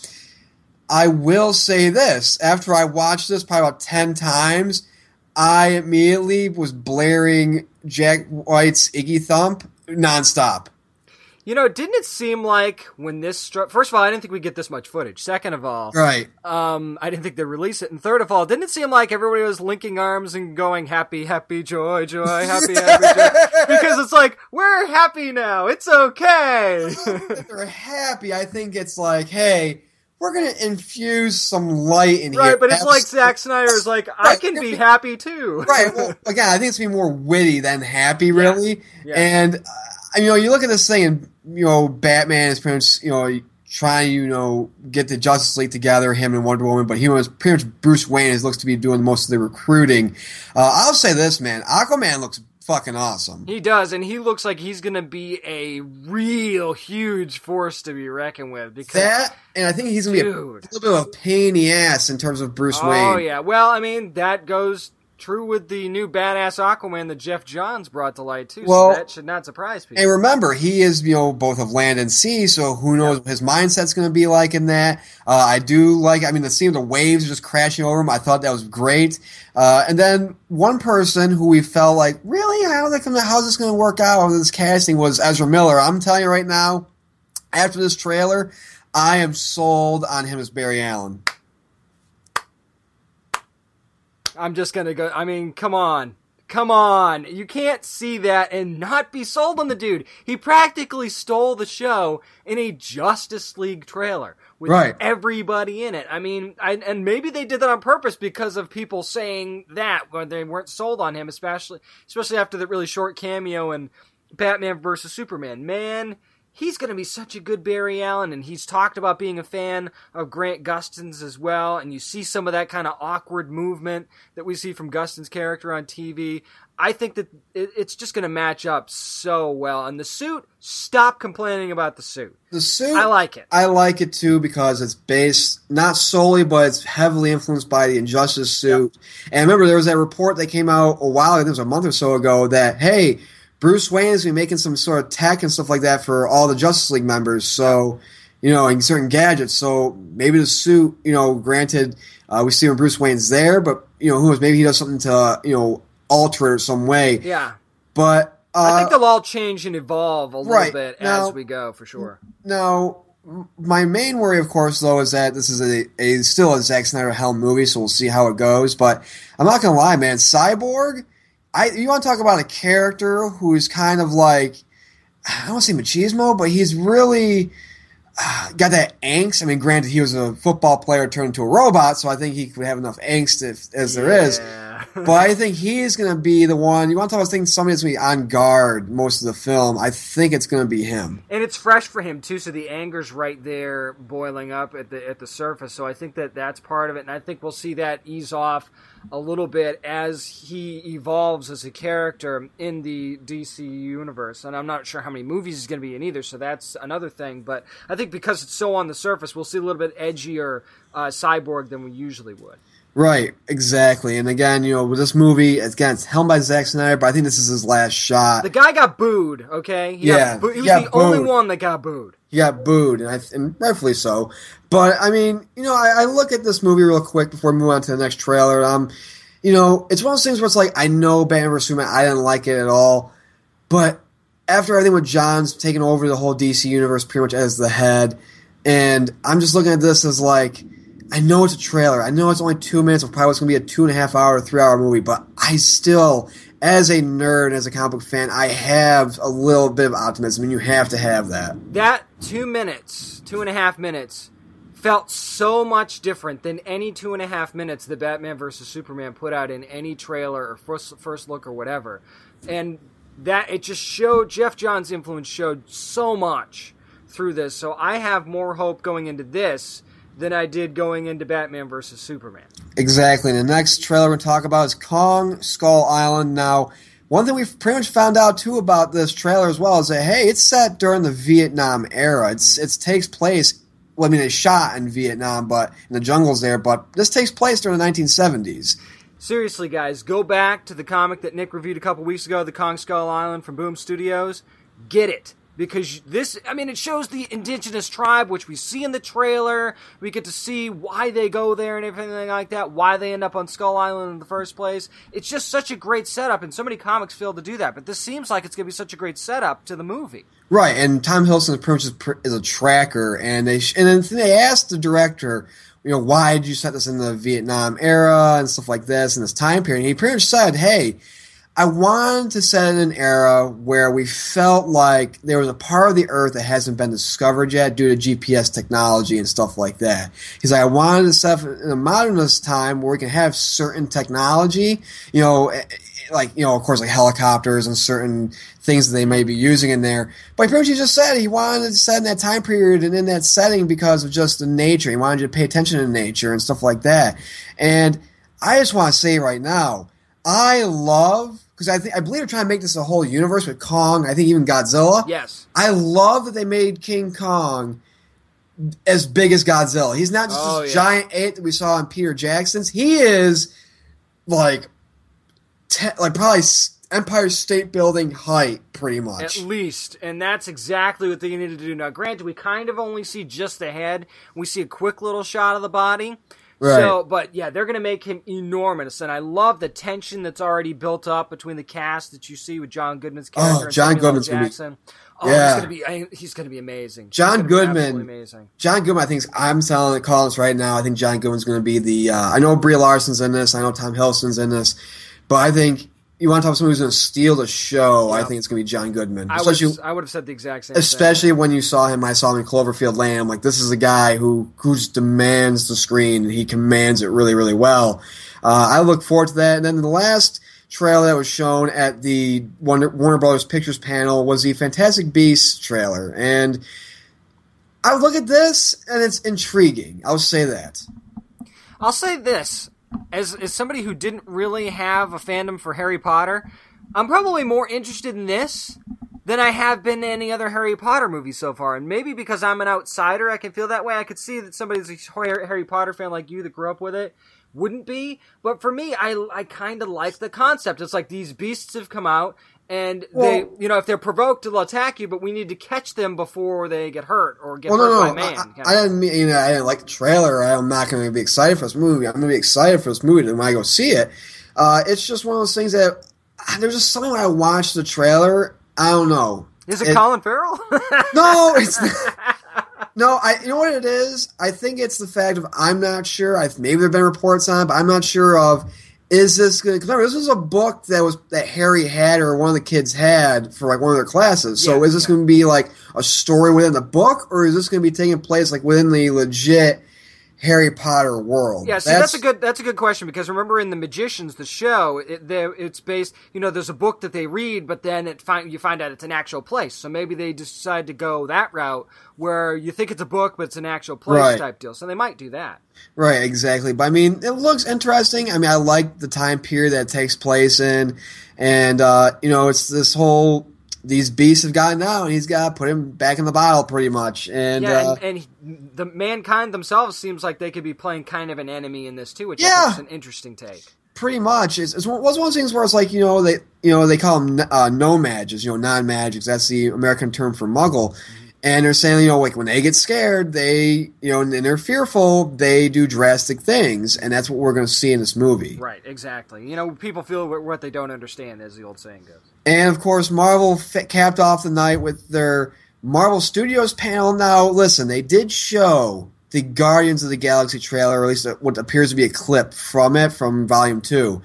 I will say this: after I watched this probably about ten times, I immediately was blaring Jack White's Icky Thump nonstop. You know, didn't it seem like when this struck? First of all, I didn't think we'd get this much footage. Second of all, Right. um, I didn't think they'd release it. And third of all, didn't it seem like everybody was linking arms and going happy, happy, joy, joy, happy, happy, joy? <laughs> Because it's like we're happy now. It's okay. they're happy, I think it's like, hey, we're gonna infuse some light in here. right, but it's Have like Zack <laughs> Snyder's like I can be happy too. right. <laughs> Well, again, I think it's gonna be more witty than happy, really. Yeah. And uh, you know, you look at this thing, and you know, Batman is pretty much you know trying to, you know, get the Justice League together, him and Wonder Woman, but he was pretty much Bruce Wayne is looks to be doing most of the recruiting. Uh, I'll say this, man, Aquaman looks fucking awesome. He does, and he looks like he's going to be a real huge force to be reckoned with. Because that, and I think he's going to be a, Dude. little bit of a pain in the ass in terms of Bruce oh Wayne. Oh yeah, well, I mean that goes true with the new badass Aquaman that Geoff Johns brought to light too. Well, so that should not surprise people. And remember, he is, you know, both of land and sea, so who knows what his mindset's going to be like in that. Uh, I do like, I mean, the scene of the waves just crashing over him, I thought that was great. Uh, and then one person who we felt like, really? How how's this going to work out with this casting was Ezra Miller. I'm telling you right now, after this trailer, I am sold on him as Barry Allen. I'm just gonna go. I mean, come on. Come on. You can't see that and not be sold on the dude. He practically stole the show in a Justice League trailer with Right. everybody in it. I mean, I, and maybe they did that on purpose because of people saying that when they weren't sold on him, especially especially after the really short cameo in Batman versus Superman. Man, he's going to be such a good Barry Allen, and he's talked about being a fan of Grant Gustin's as well. And you see some of that kind of awkward movement that we see from Gustin's character on TV. I think that it, it's just going to match up so well. And the suit, stop complaining about the suit. The suit, I like it. I like it too because it's based not solely, but it's heavily influenced by the Injustice suit. And remember, there was that report that came out a while, I think it was a month or so ago, that hey, Bruce Wayne is be making some sort of tech and stuff like that for all the Justice League members. So, you know, and certain gadgets. So maybe the suit, you know, granted, uh, we see when Bruce Wayne's there, but you know, who knows? Maybe he does something to, you know, alter it some way. Yeah. But uh, I think they'll all change and evolve a little right. bit Now- as we go, for sure. Now, my main worry, of course, though, is that this is a, a still a Zack Snyder hell movie, so we'll see how it goes. But I'm not gonna lie, man, Cyborg. I you want to talk about a character who's kind of like I don't say machismo, but he's really uh, got that angst. I mean, granted, he was a football player turned into a robot, so I think he could have enough angst if, as there is. Yeah. But I think he's going to be the one. You want to talk about thinking somebody that's going to be on guard most of the film? I think it's going to be him. and it's fresh for him too so the anger's right there boiling up at the at the surface so i think that that's part of it and i think we'll see that ease off a little bit as he evolves as a character in the dc universe. And i'm not sure how many movies he's going to be in either so that's another thing. But i think because it's so on the surface we'll see a little bit edgier uh, cyborg than we usually would Right, exactly. And again, you know, with this movie, again, it's helmed by Zack Snyder, but I think this is his last shot. the guy got booed okay he Yeah, boo- he was the only one that got booed He got booed, and, I, and rightfully so. But I mean, you know, I, I look at this movie real quick before we move on to the next trailer. Um, you know, it's one of those things where it's like I know Batman vs Superman, I didn't like it at all, but after everything with John's taking over the whole DC universe pretty much as the head, and I'm just looking at this as like. I know it's a trailer. I know it's only two minutes of probably what's going to be a two and a half hour, three hour movie, but I still, as a nerd, as a comic book fan, I have a little bit of optimism, and you have to have that. that two minutes, two and a half minutes, felt so much different than any two and a half minutes that Batman vs Superman put out in any trailer or first first look or whatever, and that it just showed Geoff Johns' influence showed so much through this. So I have more hope going into this than I did going into Batman vs Superman. Exactly. And the next trailer we're going to talk about is Kong Skull Island. Now, one thing we've pretty much found out too about this trailer as well is that hey, it's set during the Vietnam era. It's it takes place. Well, I mean, it's shot in Vietnam, but in the jungles there. But this takes place during the 1970s. Seriously, guys, go back to the comic that Nick reviewed a couple weeks ago, The Kong Skull Island from Boom Studios. Get it. Because this, I mean, it shows the indigenous tribe, which we see in the trailer. We get to see why they go there and everything like that, why they end up on Skull Island in the first place. It's just such a great setup, and so many comics fail to do that. But this seems like it's going to be such a great setup to the movie. Right, and Tom Hiddleston much is, a tracker, and they sh- and then they asked the director, you know, why did you set this in the Vietnam era and stuff like this and this time period? And he pretty much said, hey, I wanted to set in an era where we felt like there was a part of the Earth that hasn't been discovered yet due to GPS technology and stuff like that. He's like, I wanted to set in a modernist time where we can have certain technology, you know, eh, eh, like you know, of course, like helicopters and certain things that they may be using in there. But pretty much just said he wanted to set in that time period and in that setting because of just the nature. He wanted you to pay attention to nature and stuff like that. And I just want to say right now, I love because I think I believe they're trying to make this a whole universe with Kong. I think even Godzilla. Yes. I love that they made King Kong as big as Godzilla. He's not just Oh, this yeah. giant ape that we saw in Peter Jackson's. He is like, te- like probably Empire State Building height, pretty much. At least, and that's exactly what they needed to do. Now, granted, we kind of only see just the head. We see a quick little shot of the body. Right. So, but yeah, they're going to make him enormous, and I love the tension that's already built up between the cast that you see with John Goodman's character. Oh, John Goodman's gonna be- Jackson. Oh, Yeah. he's going to be he's going to be amazing. John Goodman- amazing. John Goodman, I think I'm telling calling this right now. I think John Goodman's going to be the. Uh, I know Brie Larson's in this. I know Tom Hiddleston's in this, but I think you want to talk about someone who's going to steal the show. I think it's going to be John Goodman, I would I would have said the exact same. especially thing. when you saw him. I saw him in Cloverfield Lane. I'm like, this is a guy who who just demands the screen. He commands it really, really well. Uh, I look forward to that. And then the last trailer that was shown at the Warner, Warner Brothers Pictures panel was the Fantastic Beasts trailer, and I look at this and it's intriguing. I'll say that. I'll say this as as somebody who didn't really have a fandom for Harry Potter, I'm probably more interested in this than I have been in any other Harry Potter movie so far. And maybe because I'm an outsider, I can feel that way. I could see that somebody's a Harry Potter fan like you that grew up with it wouldn't be. But for me, I I kind of like the concept. It's like these beasts have come out. And they, you know, if they're provoked, they'll attack you. But we need to catch them before they get hurt or get Well, hurt no, by no, man. I, kind of I didn't mean you know I didn't like the trailer. I'm not going to be excited for this movie. I'm going to be excited for this movie when I go see it. Uh, it's just one of those things that ah, there's just something when I watch the trailer. I don't know. Is it, It- Colin Farrell? <laughs> No, it's <laughs> no. I you know what it is. I think it's the fact of I'm not sure. I've maybe there've been reports on, it, but I'm not sure of. Is this going? Because remember, this was a book that was that Harry had or one of the kids had for like one of their classes. So Yeah, is this yeah. going to be like a story within the book, or is this going to be taking place like within the legit Harry Potter world? Yeah, see, that's, a good that's a good question because remember in the Magicians, the show, it, it's based. You know, there's a book that they read, but then it find you find out it's an actual place. So maybe they decide to go that route where you think it's a book, but it's an actual place Right. type deal. So they might do that. Right, exactly. But I mean, it looks interesting. I mean, I like the time period that it takes place in, and uh, you know, it's this whole these beasts have gotten out, and he's got to put him back in the bottle, pretty much. And, yeah, uh, and, and the mankind themselves seems like they could be playing kind of an enemy in this too, which I Yeah. think is an interesting take. pretty much, it's, it's one was one of those things where it's like you know they you know they call them uh, no magics, you know, non magics. That's the American term for Muggle. And they're saying, you know, like when they get scared, they, you know, and they're fearful, they do drastic things, and that's what we're going to see in this movie. Right, exactly. You know, people feel what, what they don't understand, as the old saying goes. And of course, Marvel f- capped off the night with their Marvel Studios panel. Now, listen, they did show the Guardians of the Galaxy trailer, or at least what appears to be a clip from it from Volume 2.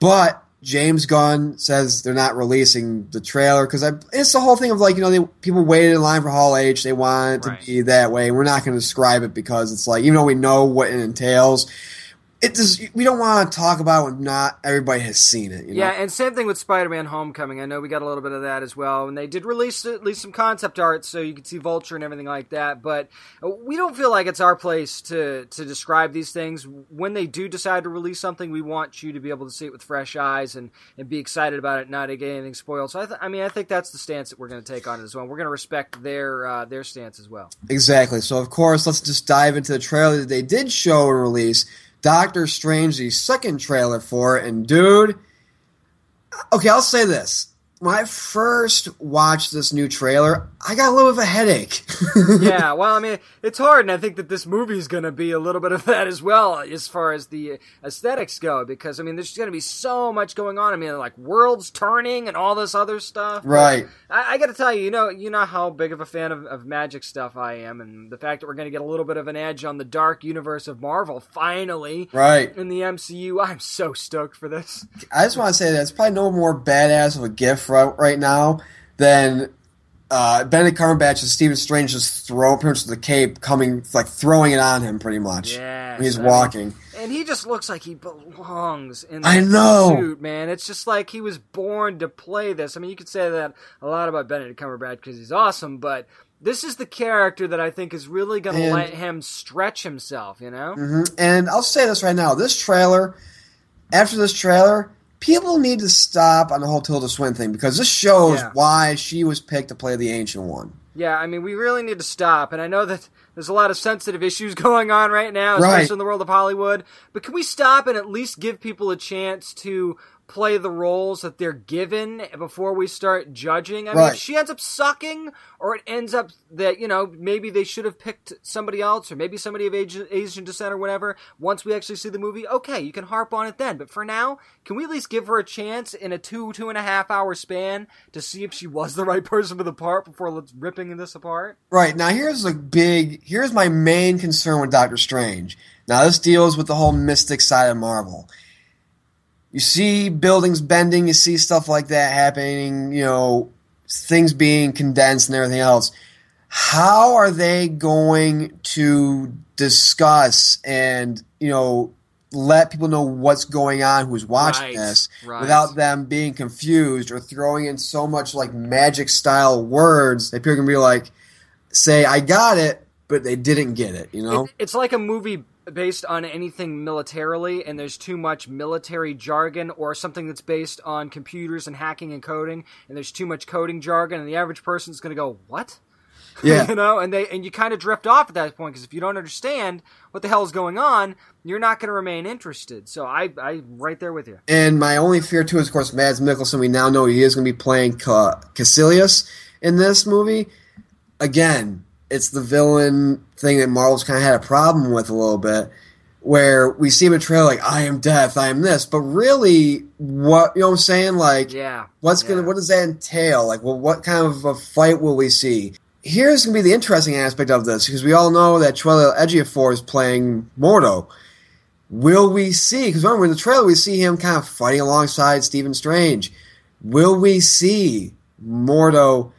But James Gunn says they're not releasing the trailer because it's the whole thing of like, you know, they, people waited in line for Hall H. They want it to Right. be that way. We're not going to describe it because it's like, even though we know what it entails, it does, we don't want to talk about when not everybody has seen it. You know? Yeah, and same thing with Spider-Man: Homecoming. I know we got a little bit of that as well, and they did release at least some concept art, so you could see Vulture and everything like that. But uh, we don't feel like it's our place to to describe these things. When they do decide to release something, we want you to be able to see it with fresh eyes and, and be excited about it, not to get anything spoiled. So I, th- I mean, I think that's the stance that we're going to take on it as well. We're going to respect their uh, their stance as well. Exactly. So, of course, let's just dive into the trailer that they did show and release. Doctor Strange, the second trailer for it. And, dude, okay, I'll say this. When I first watched this new trailer, I got a little bit of a headache. <laughs> yeah, well, I mean, it's hard, and I think that this movie is going to be a little bit of that as well, as far as the aesthetics go, because I mean, there's going to be so much going on. I mean, like worlds turning and all this other stuff. But Right. I, I got to tell you, you know, you know how big of a fan of, of magic stuff I am, and the fact that we're going to get a little bit of an edge on the dark universe of Marvel finally right. in the MCU. I'm so stoked for this. I just want to say that it's probably no more badass of a gift right, right now than uh, Benedict Cumberbatch and Stephen Strange just throwing pretty much the cape, coming, like throwing it on him pretty much. Yes, When he's I mean- walking. And he just looks like he belongs in I know. suit, man. It's just like he was born to play this. I mean, you could say that a lot about Benedict Cumberbatch because he's awesome, but this is the character that I think is really going to let him stretch himself. You know? Mhm. And I'll say this right now: this trailer, after this trailer, people need to stop on the whole Tilda Swinton thing because this shows Yeah. why she was picked to play the Ancient One. Yeah, I mean, we really need to stop. And I know that there's a lot of sensitive issues <laughs> going on right now, Right. especially in the world of Hollywood. But can we stop and at least give people a chance to play the roles that they're given before we start judging? I mean, if she ends up sucking, or it ends up that, you know, maybe they should have picked somebody else, or maybe somebody of Asian, Asian descent or whatever, once we actually see the movie, okay, you can harp on it then. But for now, can we at least give her a chance in a two, two and a half hour span to see if she was the right person for the part before let's ripping this apart? Right now, here's a big. Here's my main concern with Doctor Strange. Now, this deals with the whole mystic side of Marvel. You see buildings bending, you see stuff like that happening. You know, things being condensed and everything else. How are they going to discuss and you know let people know what's going on who's watching Right, this right. without them being confused or throwing in so much like magic style words that people can be like say I got it, but they didn't get it. You know, It, it's like a movie based on anything militarily, and there's too much military jargon, or something that's based on computers and hacking and coding, and there's too much coding jargon, and the average person's going to go, "What?" <laughs> yeah. you know, and they and you kind of drift off at that point because if you don't understand what the hell is going on, you're not going to remain interested. So I, I, right there with you. And my only fear too is, of course, Mads Mikkelsen. We now know he is going to be playing Ca- Kaecilius in this movie. Again, it's the villain thing that Marvel's kind of had a problem with a little bit, where we see him in a trailer like, "I am death, I am this," but really, what you know, what I'm saying, like, Yeah. What's gonna what does that entail? Like, well, what kind of a fight will we see? Here's gonna be the interesting aspect of this because we all know that Chiwetel Ejiofor is playing Mordo. Will we see? Because remember in the trailer we see him kind of fighting alongside Stephen Strange. Will we see Mordo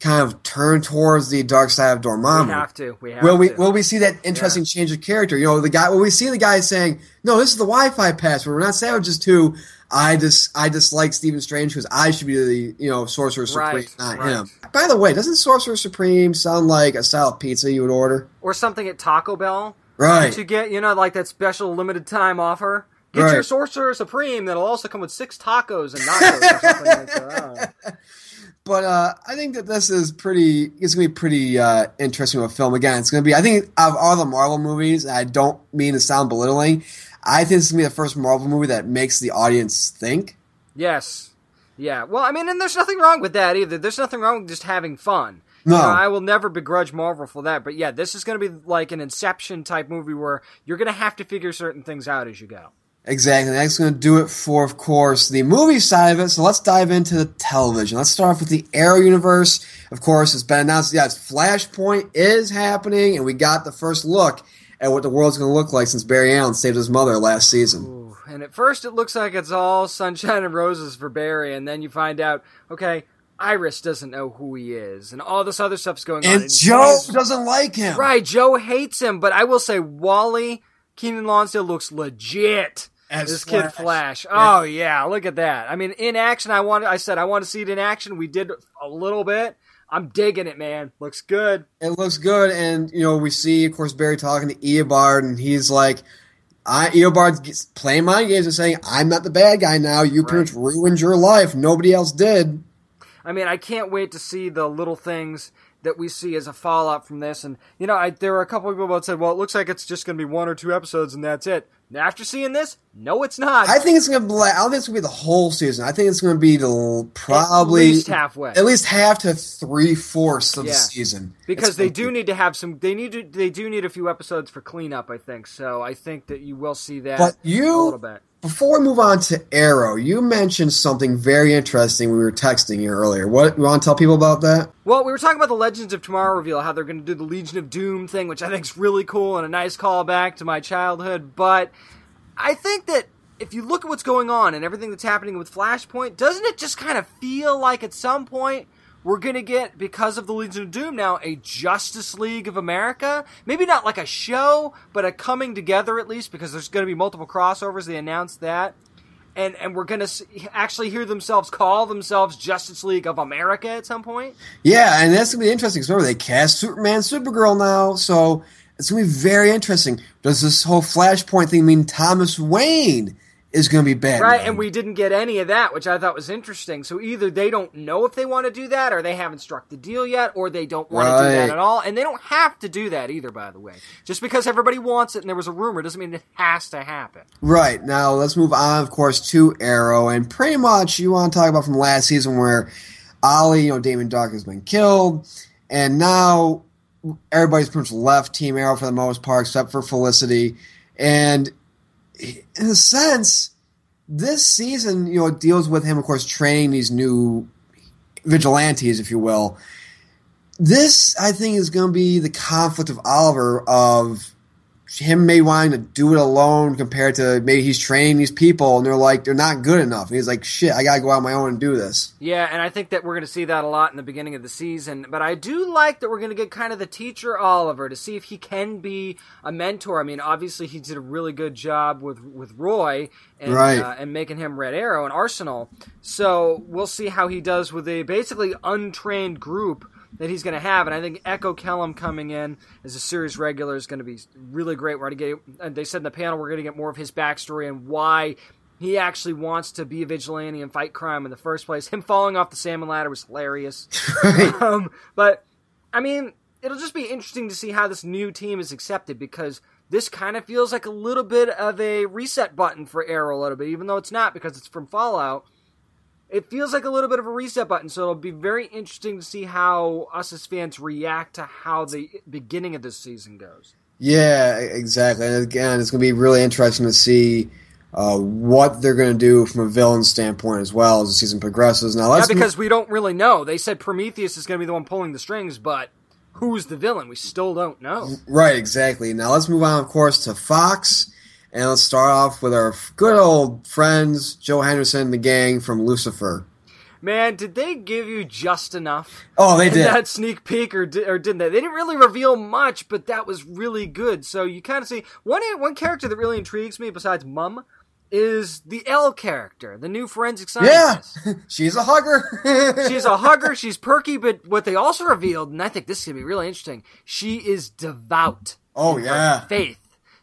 kind of turn towards the dark side of Dormammu? We have to. We have Will we to. will we see that interesting change of character? You know, the guy. Will we see the guy saying, "No, this is the Wi-Fi password. We're not savages too." I dis I dislike Stephen Strange because I should be the you know Sorcerer Supreme, Right, not right. him. By the way, doesn't Sorcerer Supreme sound like a style of pizza you would order? or something at Taco Bell. Right. To get, you know, like that special limited time offer. Get Right. your Sorcerer Supreme that'll also come with six tacos and nachos or something like that. <laughs> I don't know. But uh, I think that this is pretty. It's gonna be pretty uh, interesting of a film. Again, it's gonna be. I think of all the Marvel movies, I don't mean to sound belittling. I think this is gonna be the first Marvel movie that makes the audience think. Yes. Yeah. Well, I mean, and there's nothing wrong with that either. There's nothing wrong with just having fun. No. You know, I will never begrudge Marvel for that. But yeah, this is going to be like an Inception type movie where you're going to have to figure certain things out as you go. Exactly. That's going to do it for, of course, the movie side of it. So let's dive into the television. Let's start off with the Arrow universe. Of course, it's been announced. Yes, Flashpoint is happening, and we got the first look at what the world's going to look like since Barry Allen saved his mother last season. Ooh, And at first, it looks like it's all sunshine and roses for Barry, and then you find out, okay, Iris doesn't know who he is, and all this other stuff's going on. And Joe doesn't like him. right? Joe hates him, but I will say, Wally Keiynan Lonsdale looks legit. As this kid Flash. Flash. Oh yeah, look at that. I mean, in action, I want. I said I want to see it in action. We did a little bit. I'm digging it, man. Looks good. It looks good, and you know we see, of course, Barry talking to Eobard, and he's like, "I Eobard's playing mind games and saying I'm not the bad guy now. You pretty much ruined your life. Nobody else did." I mean, I can't wait to see the little things that we see as a fallout from this. And you know, I, there were a couple of people that said, "Well, it looks like it's just going to be one or two episodes, and that's it." After seeing this, no, it's not. I think it's gonna be. I think it's gonna be the whole season. I think it's gonna be the probably at least halfway. at least half to three fourths of Yeah. the season because It's they do need to have some. They need to. They do need a few episodes for cleanup. I think so. I think that you will see that. But a you little bit. Before we move on to Arrow, you mentioned something very interesting. We were texting you earlier. What you want to tell people about that? Well, we were talking about the Legends of Tomorrow reveal, how they're going to do the Legion of Doom thing, which I think is really cool and a nice callback to my childhood. But I think that if you look at what's going on and everything that's happening with Flashpoint, doesn't it just kind of feel like at some point we're gonna get because of the Legion of Doom now a Justice League of America. Maybe not like a show, but a coming together at least because there's gonna be multiple crossovers. They announced that. And, and we're gonna actually hear themselves call themselves Justice League of America at some point. Yeah, and that's gonna be interesting. Because remember, they cast Superman, Supergirl now, so it's gonna be very interesting. Does this whole Flashpoint thing mean Thomas Wayne is going to be bad. Right, and we didn't get any of that, which I thought was interesting. So either they don't know if they want to do that, or they haven't struck the deal yet, or they don't want right. to do that at all. And they don't have to do that either, by the way. Just because everybody wants it and there was a rumor doesn't mean it has to happen. Right. Now, let's move on, of course, to Arrow. And pretty much you want to talk about from last season where Ollie, you know, Damon Darhk has been killed. And now everybody's pretty much left Team Arrow for the most part, except for Felicity. And in a sense, this season, you know, deals with him, of course, training these new vigilantes, if you will. This, I think, is going to be the conflict of Oliver of him maybe wanting to do it alone compared to maybe he's training these people and they're like they're not good enough. And he's like, shit, I gotta go out on my own and do this. Yeah, and I think that we're gonna see that a lot in the beginning of the season. But I do like that we're gonna get kind of the teacher Oliver to see if he can be a mentor. I mean, obviously he did a really good job with with Roy and right. uh, and making him Red Arrow and Arsenal. So we'll see how he does with a basically untrained group that he's going to have. And I think Echo Kellum coming in as a series regular is going to be really great. We're going to get, and they said in the panel, we're going to get more of his backstory and why he actually wants to be a vigilante and fight crime in the first place. Him falling off the salmon ladder was hilarious. <laughs> um, but, I mean, it'll just be interesting to see how this new team is accepted because this kind of feels like a little bit of a reset button for Arrow a little bit, even though it's not because it's from Fallout it feels like a little bit of a reset button. So it'll be very interesting to see how us as fans react to how the beginning of this season goes. Yeah, exactly. And again, it's going to be really interesting to see uh, what they're going to do from a villain standpoint as well as the season progresses. Now, let's yeah, because we don't really know. They said Prometheus is going to be the one pulling the strings, but who's the villain? We still don't know. Right, exactly. Now let's move on, of course, to Fox. And let's start off with our good old friends, Joe Henderson and the gang from Lucifer. Man, did they give you just enough? Oh, they did. That sneak peek, or, or didn't they? They didn't really reveal much, but that was really good. So you kind of see one one character that really intrigues me, besides Mum, is the Ella character, the new forensic scientist. Yeah, <laughs> she's a hugger. <laughs> she's a hugger. She's perky, but what they also revealed, and I think this is gonna be really interesting, she is devout. Oh yeah, faith.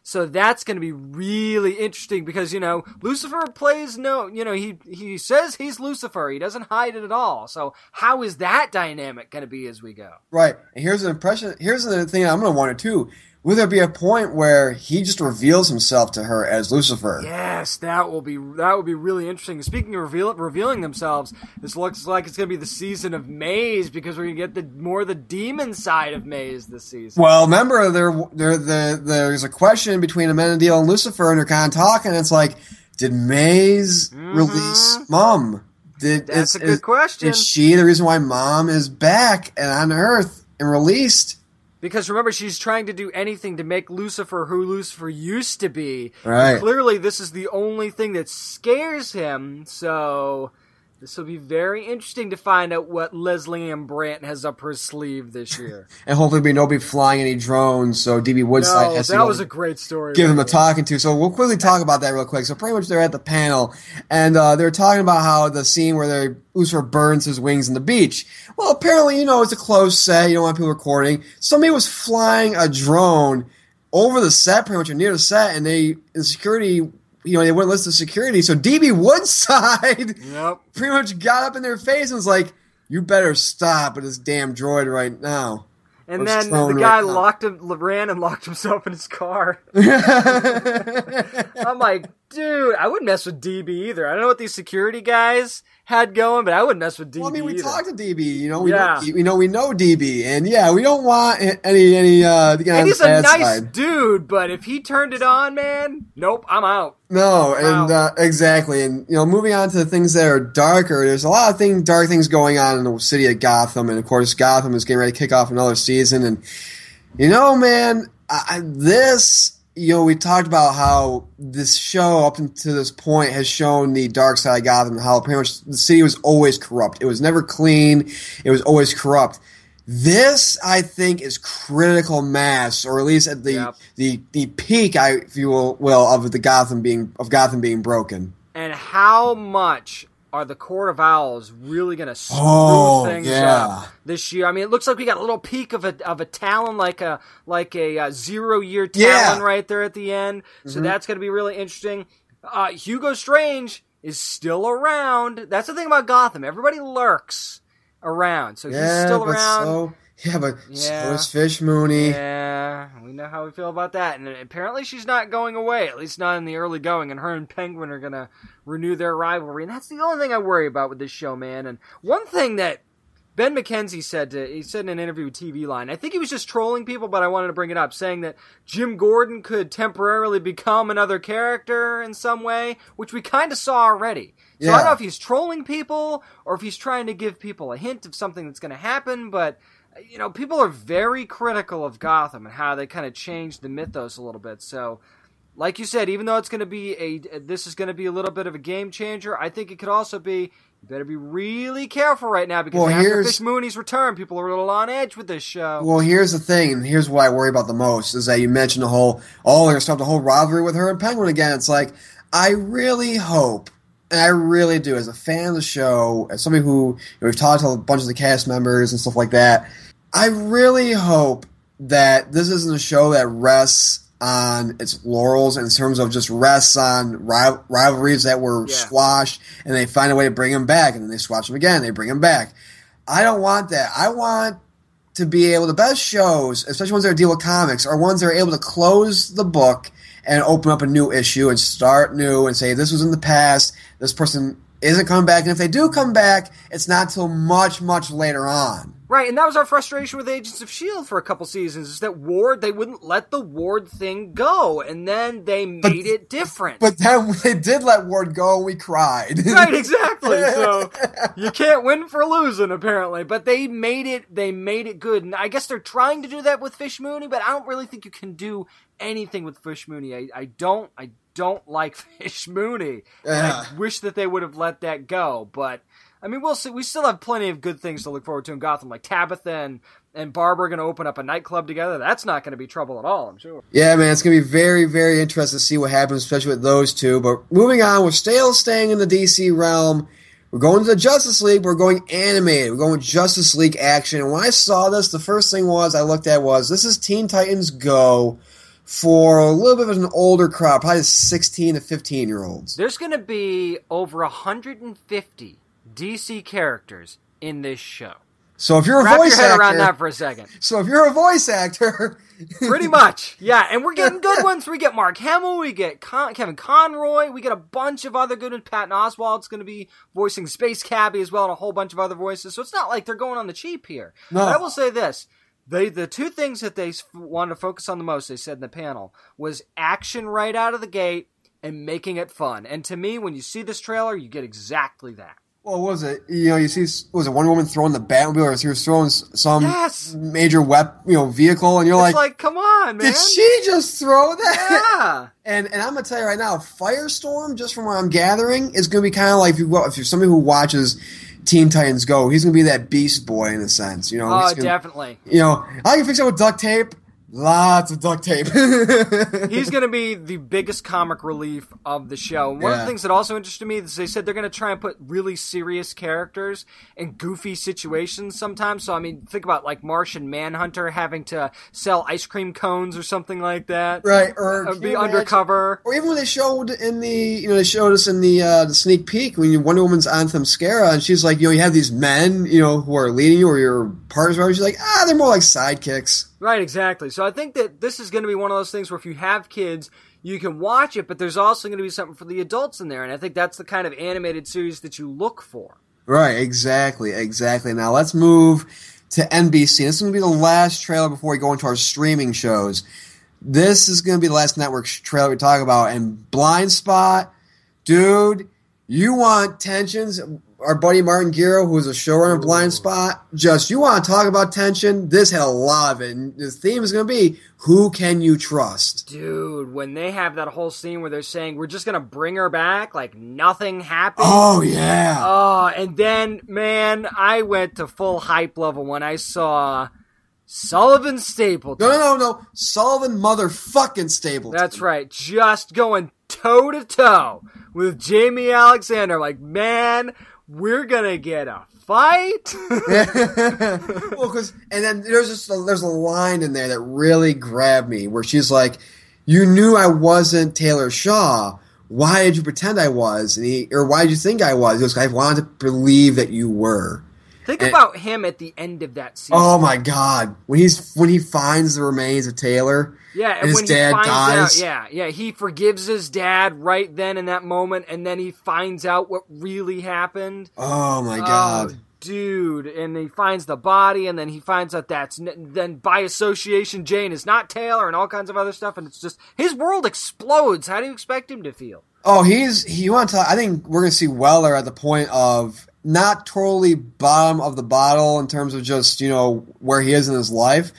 So that's going to be really interesting because you know Lucifer plays no, you know he he says he's Lucifer. He doesn't hide it at all. So how is that dynamic going to be as we go? Right. And here's an impression. Here's the thing I'm going to wonder too. Will there be a point where he just reveals himself to her as Lucifer? Yes, that will be that will be really interesting. Speaking of reveal, revealing themselves, this looks like it's going to be the season of Maze because we're going to get the more the demon side of Maze this season. Well, remember there there the, there's a question between Amenadiel and Lucifer, and they're kind of talking. it's like, did Maze mm-hmm. release Mom? Did that's a good is, question? Is she the reason why Mom is back and on Earth and released? Because remember, she's trying to do anything to make Lucifer who Lucifer used to be. Right. clearly, this is the only thing that scares him. So this will be very interesting to find out what Lesley-Ann Brandt has up her sleeve this <laughs> year. and hopefully we be flying any drones, so DB Woodside no, has that to was a great story. Give him a talking to. So we'll quickly talk about that real quick. So pretty much they're at the panel, and uh, they're talking about how the scene where they Lucifer burns his wings in the beach. Well, apparently, you know, it's a closed set. You don't want people recording. Somebody was flying a drone over the set, pretty much or near the set, and they, the security you know, they wouldn't listen to security. So DB Woodside <laughs> yep. pretty much got up in their face and was like, "You better stop with this damn droid right now." And then the guy right locked him, ran and locked himself in his car. <laughs> I'm like, dude, I wouldn't mess with DB either. I don't know what these security guys had going, but I wouldn't mess with DB. Well, I mean, we either. talked to DB. You know, we yeah. know, we know we know DB, and yeah, we don't want any any. uh And he's a nice side. dude, but if he turned it on, man, nope, I'm out. No, and uh, exactly, and you know, moving on to the things that are darker. There's a lot of thing dark things going on in the city of Gotham, and of course, Gotham is getting ready to kick off another season, and you know, man, I, this you know, we talked about how this show up until this point has shown the dark side of Gotham, how pretty much the city was always corrupt. It was never clean. It was always corrupt. This, I think, is critical mass, or at least at the Yep. the, the peak, I if you will, will of the Gotham being of Gotham being broken. And how much are the Court of Owls really going to screw Oh, things yeah. up this year? I mean, it looks like we got a little peak of a of a Talon, like a like a uh, zero year Talon Yeah. Mm-hmm. right there at the end. So that's going to be really interesting. Uh, Hugo Strange is still around. That's the thing about Gotham. Everybody lurks around, so he's Yeah, still but around. so yeah, but Yeah. Fish Mooney. Yeah, we know how we feel about that. And apparently she's not going away, at least not in the early going. And her and Penguin are going to renew their rivalry. And that's the only thing I worry about with this show, man. And one thing that Ben McKenzie said to, he said in an interview with TV Line, I think he was just trolling people, but I wanted to bring it up, saying that Jim Gordon could temporarily become another character in some way, which we kind of saw already. So I don't know if he's trolling people or if he's trying to give people a hint of something that's going to happen, but you know, people are very critical of Gotham and how they kind of changed the mythos a little bit. So, like you said, even though it's going to be a this is going to be a little bit of a game changer, I think it could also be you better be really careful right now because Well, after Fish Mooney's return, people are a little on edge with this show. Well, here's the thing, and here's what I worry about the most is that you mentioned the whole, oh, they're gonna start the whole rivalry with her and Penguin again. It's like, I really hope, and I really do, as a fan of the show, as somebody who you know, we've talked to a bunch of the cast members and stuff like that, I really hope that this isn't a show that rests on its laurels in terms of just rests on ri- rivalries that were Yeah. squashed, and they find a way to bring them back, and then they squash them again, they bring them back. I don't want that. I want to be able the best shows, especially ones that deal with comics, are ones that are able to close the book and open up a new issue and start new and say this was in the past. This person isn't coming back, and if they do come back, it's not till much much later on. Right, and that was our frustration with Agents of S.H.I.E.L.D. For a couple seasons, is that Ward, they wouldn't let the Ward thing go, and then they made it different. But then <laughs> they did let Ward go, and we cried. <laughs> right, exactly. So <laughs> you can't win for losing, apparently. But they made it. They made it good, and I guess they're trying to do that with Fish Mooney. But I don't really think you can do anything with Fish Mooney. I, I don't. I don't like Fish Mooney. Yeah. I wish that they would have let that go. But I mean, we'll see. We still have plenty of good things to look forward to in Gotham, like Tabitha and and Barbara are going to open up a nightclub together. That's not going to be trouble at all. I'm sure. Yeah, man, it's gonna be very, very interesting to see what happens, especially with those two. But moving on, we're still staying in the DC realm. We're going to the Justice League. We're going animated. We're going Justice League action. And when I saw this, the first thing was I looked at was this is Teen Titans Go for a little bit of an older crowd, probably 16 to 15 year olds. There's going to be over 150 DC characters in this show. So if you're a Wrap voice your head actor, around that for a second. <laughs> so if you're a voice actor, <laughs> Pretty much, yeah. And we're getting good ones. We get Mark Hamill, we get Con- Kevin Conroy, we get a bunch of other good ones. Patton Oswalt's going to be voicing Space Cabbie as well, and a whole bunch of other voices. So it's not like they're going on the cheap here. No. But I will say this: they the two things that they wanted to focus on the most, they said in the panel, was action right out of the gate and making it fun. And to me, when you see this trailer, you get exactly that. Well, what was it? You know, you see, was it one Woman throwing the Batmobile, or she was throwing some Yes. major weapon, you know, vehicle, and you're It's like, like, come on, man. did she just throw that? Yeah. <laughs> And and I'm gonna tell you right now, Firestorm, just from what I'm gathering, is gonna be kind of like if you if you're somebody who watches Teen Titans Go, he's gonna be that Beast Boy in a sense. You know, Oh, gonna- definitely. You know, I can fix it with duct tape. Lots of duct tape. <laughs> He's going to be the biggest comic relief of the show. One of the things that also interested me is they said they're going to try and put really serious characters in goofy situations sometimes. So, I mean, think about like Martian Manhunter having to sell ice cream cones or something like that. right, or Or be imagine- undercover. Or even when they showed in the, you know, they showed us in the uh, the sneak peek when Wonder Woman's on Themyscira, and she's like, you know, you have these men, you know, who are leading you or your partners, or whatever. She's like, ah, they're more like sidekicks. Right, exactly. So I think that this is going to be one of those things where if you have kids, you can watch it, but there's also going to be something for the adults in there. And I think that's the kind of animated series that you look for. Right, exactly, exactly. Now let's move to NBC. This is going to be the last trailer before we go into our streaming shows. This is going to be the last network trailer we talk about. And Blind Spot, dude, you want tensions? Our buddy Martin Gero, who's a showrunner of Blind Spot. Just you want to talk about tension? This had a lot of it. And the theme is going to be who can you trust? Dude, when they have that whole scene where they're saying we're just gonna bring her back, like nothing happened. Oh yeah. Oh, and then man, I went to full hype level when I saw Sullivan Stapleton. No, no, no, no. Sullivan motherfucking Stapleton. That's right, just going toe to toe with Jaimie Alexander. Like, man, we're gonna get a fight. <laughs> <laughs> well, because and then there's just a, there's a line in there that really grabbed me where she's like, "You knew I wasn't Taylor Shaw. Why did you pretend I was? And he, or why did you think I was? He goes, I wanted to believe that you were." Think about him at the end of that scene. Oh my god! When he's when he finds the remains of Taylor, Yeah, and and his when dad he finds dies. out, yeah, yeah, he forgives his dad right then in that moment, and then he finds out what really happened. Oh my oh, god! Oh, dude! And he finds the body, and then he finds out that's then by association Jane is not Taylor, and all kinds of other stuff, and it's just his world explodes. How do you expect him to feel? Oh, he's he. You want to? I think we're gonna see Weller at the point of not totally bottom of the bottle in terms of just you know where he is in his life.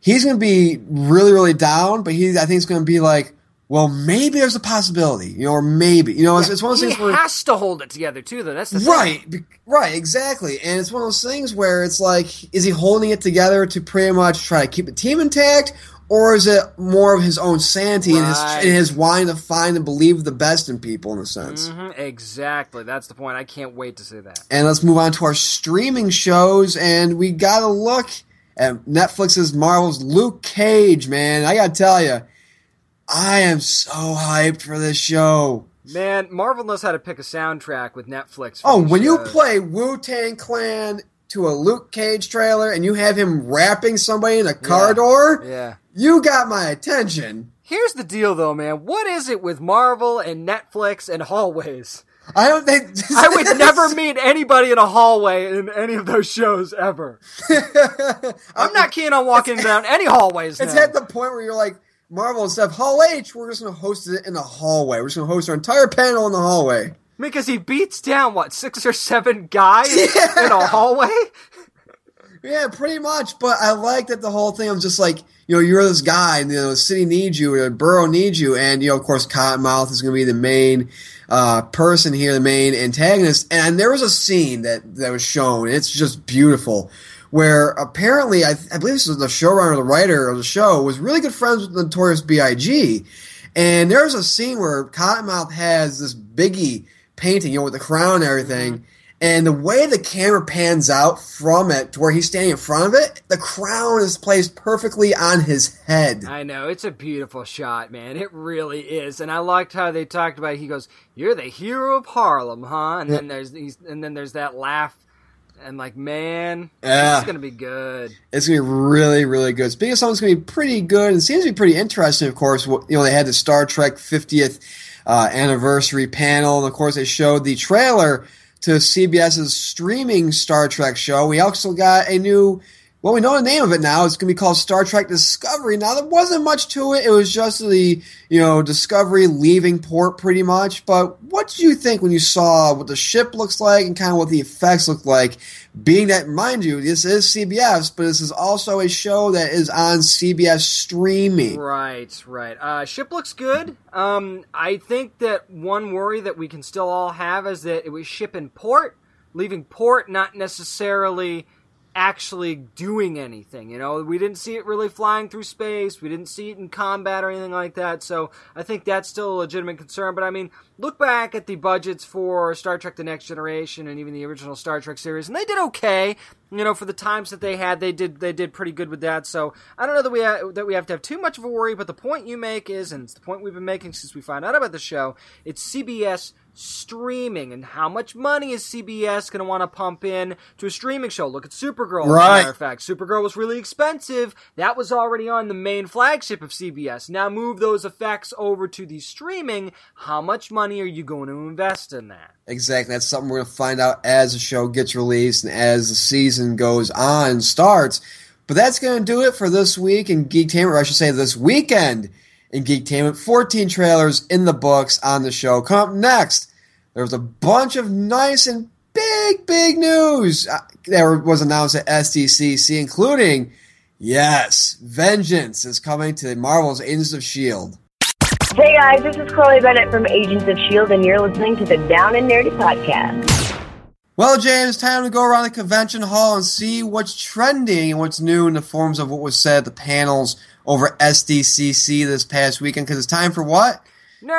He's gonna be really really down, but he I think he's gonna be like, well, maybe there's a possibility, you know, or maybe you know, it's, it's one of those things where has to hold it together too, though. That's the thing. Right, be- right, exactly. And it's one of those things where it's like, is he holding it together to pretty much try to keep the team intact, or is it more of his own sanity and his Right. and his wanting to find and believe the best in people in a sense? Mhm, exactly. That's the point. I can't wait to see that. And let's move on to our streaming shows, and we got to look at Netflix's Marvel's Luke Cage. Man, I got to tell you, I am so hyped for this show. Man, Marvel knows how to pick a soundtrack with Netflix. Oh, when you play Wu Tang Clan to a Luke Cage trailer and you have him rapping somebody in a car Yeah. door, yeah. You got my attention. Here's the deal, though, man. What is it with Marvel and Netflix and hallways? I don't think I <laughs> would never meet anybody in a hallway in any of those shows ever. <laughs> I'm not keen on walking down any hallways. It's now. at the point where you're like Marvel and stuff. Hall H, we're just gonna host it in the hallway. We're just gonna host our entire panel in the hallway. because he beats down what six or seven guys <laughs> in a hallway. Yeah, pretty much. But I like that the whole thing. I'm just like, you know, you're this guy, and you know, the city needs you, the borough needs you, and you know, of course, Cottonmouth is going to be the main uh, person here, the main antagonist. And there was a scene that that was shown. It's just beautiful, where apparently, I, I believe this was the showrunner, or the writer of the show, was really good friends with Notorious B.I.G. And there's a scene where Cottonmouth has this Biggie painting, you know, with the crown and everything. And the way the camera pans out from it to where he's standing in front of it, the crown is placed perfectly on his head. I know it's a beautiful shot, man. It really is, and I liked how they talked about. It. He goes, "You're the hero of Harlem, huh?" And then there's and then there's that laugh, and like, man, Yeah. it's gonna be good. It's gonna be really, really good. Speaking of something that's gonna be pretty good, and seems to be pretty interesting. Of course, you know they had the Star Trek 50th uh, anniversary panel, and of course they showed the trailer to CBS's streaming Star Trek show. We also got a new. Well, we know the name of it now. It's going to be called Star Trek Discovery. Now, there wasn't much to it. It was just the, you know, Discovery leaving port pretty much. But what did you think when you saw what the ship looks like and kind of what the effects look like? Being that, mind you, this is CBS, but this is also a show that is on CBS streaming. Right, right. Uh, ship looks good. Um, I think that one worry that we can still all have is that it was ship in port, leaving port, not necessarily actually doing anything. You know, we didn't see it really flying through space. We didn't see it in combat or anything like that. So I think that's still a legitimate concern. But I mean, look back at the budgets for Star Trek: The Next Generation and even the original Star Trek series, and they did okay. You know, for the times that they had, they did they did pretty good with that. So I don't know that we ha- that we have to have too much of a worry. But the point you make is, and it's the point we've been making since we found out about the show, it's CBS streaming and how much money is CBS going to want to pump in to a streaming show? Look at Supergirl. As Right. matter of fact, Supergirl was really expensive. That was already on the main flagship of CBS. Now move those effects over to the streaming. How much money are you going to invest in that? Exactly. That's something we're going to find out as the show gets released and as the season goes on and starts. But that's going to do it for this week in Geektainment, or I should say this weekend in Geektainment. 14 trailers in the books on the show. Come up next, there was a bunch of nice and big big, news uh, that was announced at SDCC, including, yes, Vengeance is coming to Marvel's Agents of S.H.I.E.L.D. Hey guys, this is Chloe Bennet from Agents of S.H.I.E.L.D., and you're listening to the Down and Nerdy Podcast. Well, James, time to go around the convention hall and see what's trending and what's new in the forms of what was said at the panels over SDCC this past weekend, because it's time for what? Nerd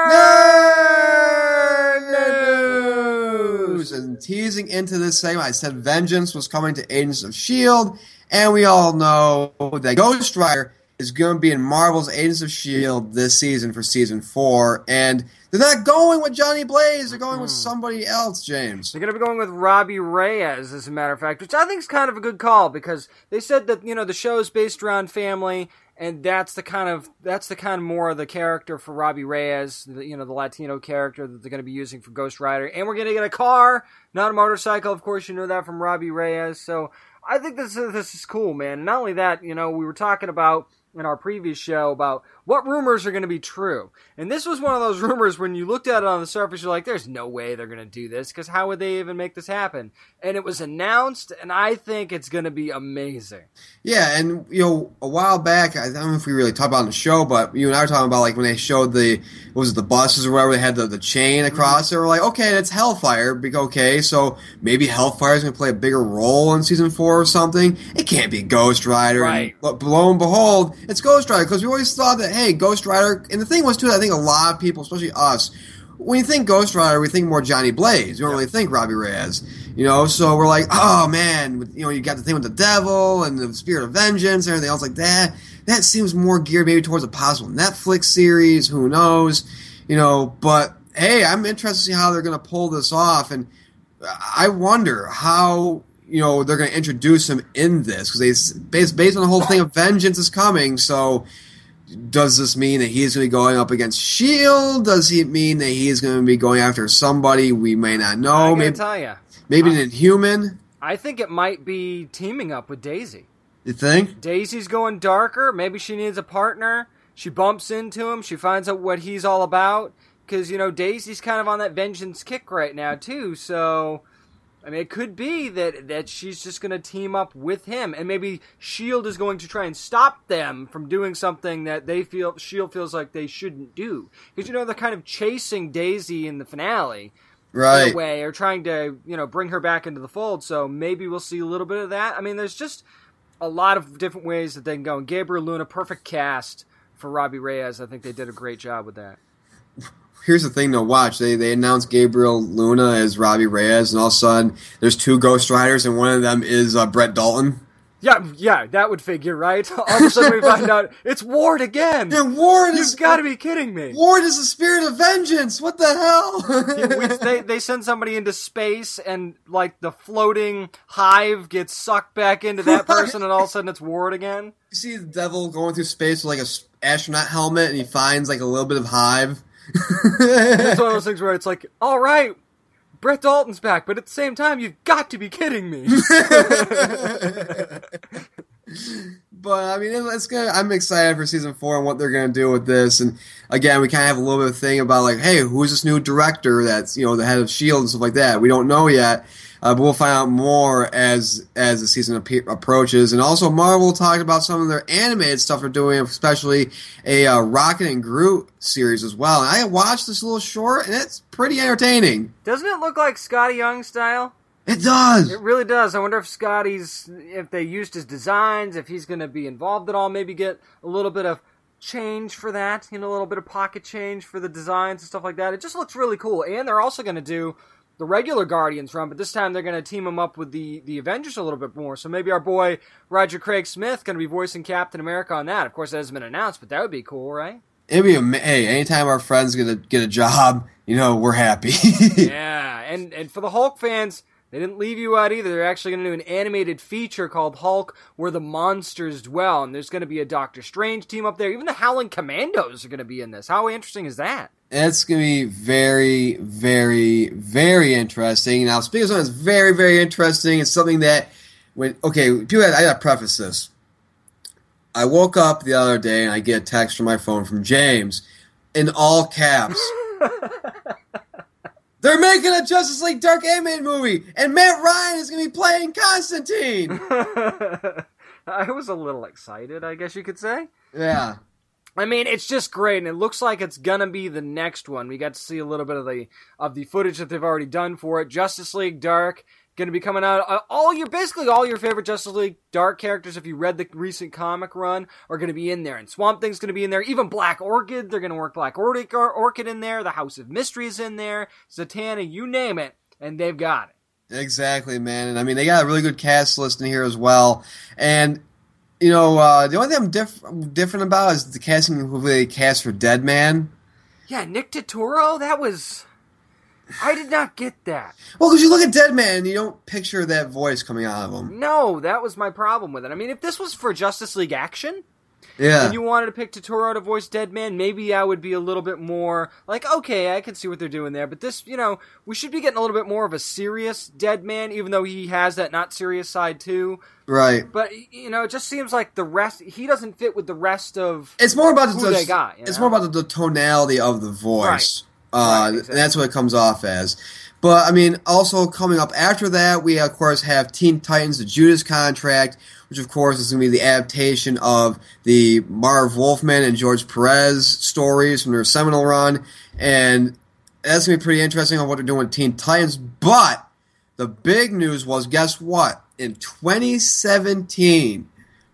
news. And teasing into this segment, I said Vengeance was coming to Agents of S.H.I.E.L.D., and we all know that Ghost Rider is going to be in Marvel's Agents of S.H.I.E.L.D. this season for season four. And they're not going with Johnny Blaze, they're going with mm-hmm. somebody else, James. They're going to be going with Robbie Reyes, as a matter of fact, which I think is kind of a good call because they said that you know the show is based around family, and that's the kind of that's the kind of more of the character for Robbie Reyes, the, you know, the Latino character that they're going to be using for Ghost Rider, and we're going to get a car, not a motorcycle. Of course, you know that from Robbie Reyes. So I think this is, this is cool, man. Not only that, you know, we were talking about in our previous show about what rumors are going to be true. And this was one of those <laughs> rumors when you looked at it on the surface, you're like, there's no way they're going to do this because how would they even make this happen? And it was announced, and I think it's going to be amazing. Yeah, and you know, a while back, I don't know if we really talked about it on the show, but you and I were talking about like when they showed the what was it, the buses or whatever, they had the, the chain mm-hmm. across it. We're like, okay, that's Hellfire. Okay, so maybe Hellfire is gonna play a bigger role in season four or something. It can't be Ghost Rider. Right. And, but lo and behold, it's Ghost Rider because we always thought that hey, Ghost Rider. And the thing was too, I think a lot of people, especially us, when you think Ghost Rider, we think more Johnny Blaze. We don't really think Robbie Reyes. You know, so we're like, oh man, you know, you got the thing with the devil and the spirit of vengeance and everything else like that. That seems more geared maybe towards a possible Netflix series. Who knows? You know, but hey, I'm interested to see how they're going to pull this off, and I wonder how you know they're going to introduce him in this because they based based on the whole thing of vengeance is coming. So does this mean that he's going to be going up against Shield? Does it mean that he's going to be going after somebody we may not know? to Maybe tell you. maybe an Inhuman. I think it might be teaming up with Daisy. You think? Daisy's going darker. Maybe she needs a partner. She bumps into him. She finds out what he's all about. Because, you know, Daisy's kind of on that vengeance kick right now, too. So, I mean, it could be that, that she's just going to team up with him. And maybe S.H.I.E.L.D. is going to try and stop them from doing something that they feel, S.H.I.E.L.D. feels like they shouldn't do. Because, you know, they're kind of chasing Daisy in the finale in Right. a way, or trying to you know bring her back into the fold. So maybe we'll see a little bit of that. I mean, there's just a lot of different ways that they can go. And Gabriel Luna, perfect cast for Robbie Reyes. I think they did a great job with that. Here's the thing to watch. They they announced Gabriel Luna as Robbie Reyes, and all of a sudden there's two Ghost Riders, and one of them is uh, Brett Dalton. Yeah, yeah, that would figure, right? <laughs> All of a sudden we find out it's Ward again. And Ward is You've got to be kidding me. Ward is the spirit of vengeance. What the hell? we, <laughs> they they send somebody into space and like the floating hive gets sucked back into that person, and all of a sudden it's Ward again. You see the devil going through space with like a astronaut helmet, and he finds like a little bit of hive. It's one of <laughs> those things where it's like, all right, Brett Dalton's back, but at the same time, you've got to be kidding me. <laughs> But I mean, it- it's gonna. I'm excited for season four and what they're gonna do with this. And again, we kind of have a little bit of thing about like, hey, who's this new director that's you know the head of Shield and stuff like that. We don't know yet, uh, but we'll find out more as as the season ap- approaches. And also, Marvel talked about some of their animated stuff they're doing, especially a uh, Rocket and Groot series as well. And I watched this little short, and it's pretty entertaining. Doesn't it look like Skottie Young style? It does. It really does. I wonder if Skottie's, if they used his designs, if he's going to be involved at all, maybe get a little bit of change for that, you know, a little bit of pocket change for the designs and stuff like that. It just looks really cool. And they're also going to do the regular Guardians run, but this time they're going to team them up with the, the Avengers a little bit more. So maybe our boy Roger Craig Smith going to be voicing Captain America on that. Of course, that hasn't been announced, but that would be cool, right? It'd be hey, anytime our friends get a get a job, you know, we're happy. <laughs> yeah, and and for the Hulk fans, they didn't leave you out either. They're actually going to do an animated feature called Hulk, where the monsters dwell, and there's going to be a Doctor Strange team up there. Even the Howling Commandos are going to be in this. How interesting is that? It's gonna be very, very, very interesting. Now, speaking of something that's very, very interesting, it's something that when okay, people, I gotta preface this. I woke up the other day and I get a text from my phone from James, in all caps. <laughs> They're making a Justice League Dark Animated movie, and Matt Ryan is going to be playing Constantine. <laughs> I was a little excited, I guess you could say. yeah. I mean, it's just great, and it looks like it's gonna be the next one. We got to see a little bit of the of the footage that they've already done for it. Justice League Dark gonna be coming out. Uh, all your basically all your favorite Justice League Dark characters, if you read the recent comic run, are gonna be in there. And Swamp Thing's gonna be in there. Even Black Orchid, they're gonna work Black Orchid, Orchid in there. The House of Mysteries in there. Zatanna, you name it, and they've got it. Exactly, man. And I mean, they got a really good cast list in here as well. And you know, uh, the only thing I'm diff- different about is the casting who they cast for Dead Man. Yeah, Nick Turturro, that was. I did not get that. Well, because you look at Dead Man, you don't picture that voice coming out of him. No, that was my problem with it. I mean, if this was for Justice League Action, Yeah, and you wanted to pick Turturro to voice Deadman, maybe I would be a little bit more like, okay, I can see what they're doing there. But this, you know, we should be getting a little bit more of a serious Deadman, even though he has that not serious side too. right. But you know, it just seems like the rest he doesn't fit with the rest of. It's more about the they got, it's know? more about the, the tonality of the voice. Uh, Right, and exactly. that's what it comes off as. But I mean, also coming up after that, we of course have Teen Titans: The Judas Contract, which of course is going to be the adaptation of the Marv Wolfman and George Perez stories from their seminal run, and that's going to be pretty interesting on what they're doing with Teen Titans. But the big news was, guess what? In 2017,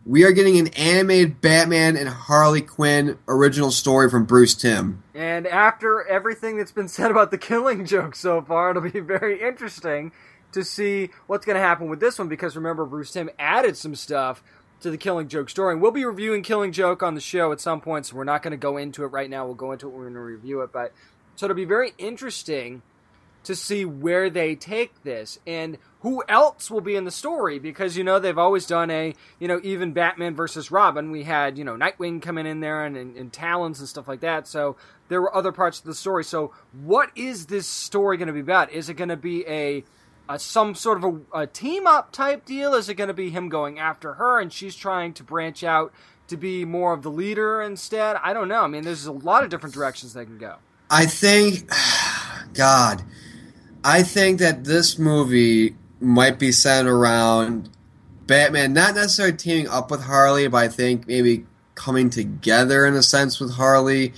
we are getting an animated Batman and Harley Quinn original story from Bruce Timm. And after everything that's been said about the Killing <laughs> Joke so far, it'll be very interesting to see what's going to happen with this one. Because remember, Bruce Timm added some stuff to the Killing Joke story. And we'll be reviewing Killing Joke on the show at some point, so we're not going to go into it right now. We'll go into it when to review it. But so it'll be very interesting to see where they take this and who else will be in the story because you know they've always done a you know even Batman versus Robin. We had you know Nightwing coming in there and, and, and Talons and stuff like that. So there were other parts of the story. So what is this story going to be about? Is it going to be a, a some sort of a, a team up type deal? Is it going to be him going after her and she's trying to branch out to be more of the leader instead? I don't know. I mean there's a lot of different directions they can go. I think, <sighs> God, I think that this movie might be centered around Batman, not necessarily teaming up with Harley, but I think maybe coming together in a sense with Harley.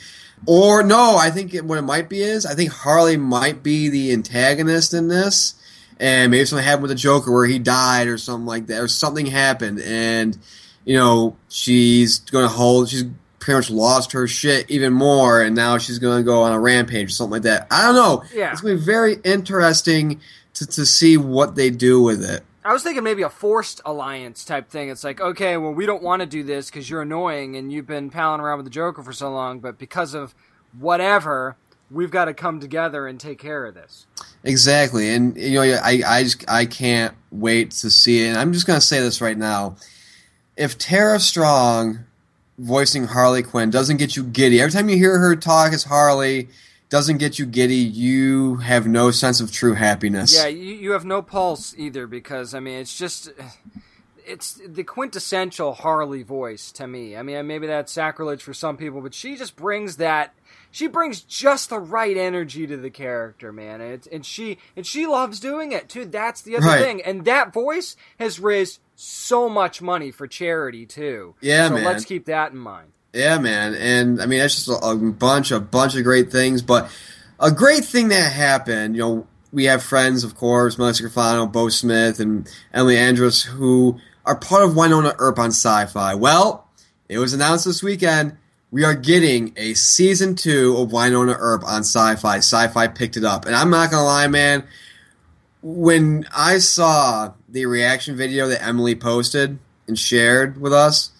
Or no, I think it, what it might be is I think Harley might be the antagonist in this, and maybe something happened with the Joker where he died or something like that, or something happened, and you know she's going to hold. She's pretty much lost her shit even more, and now she's going to go on a rampage or something like that. I don't know. Yeah. It's going to be very interesting to, to see what they do with it. I was thinking maybe a forced alliance type thing. It's like, okay, well, we don't want to do this because you're annoying and you've been palling around with the Joker for so long, but because of whatever, we've got to come together and take care of this. Exactly, and you know, I I just I can't wait to see it. And I'm just gonna say this right now: if Tara Strong voicing Harley Quinn doesn't get you giddy, every time you hear her talk as Harley, doesn't get you giddy, you have no sense of true happiness. Yeah, you, you have no pulse either because, I mean, it's just. It's the quintessential Harley voice to me. I mean, maybe that's sacrilege for some people, but she just brings that. She brings just the right energy to the character, man, and it's, and she and she loves doing it too. That's the other Right. thing, and that voice has raised so much money for charity too. Yeah, so man. let's keep that in mind. Yeah, man, and I mean that's just a, a bunch, a bunch of great things. But a great thing that happened, you know, we have friends, of course, Melissa Scrofano, Beau Smith, and Emily Andras, who are part of Wynonna Earp on Syfy. Well, it was announced this weekend we are getting a season two of Wynonna Earp on Syfy. Syfy picked it up, and I'm not gonna lie, man. When I saw the reaction video that Emily posted and shared with us,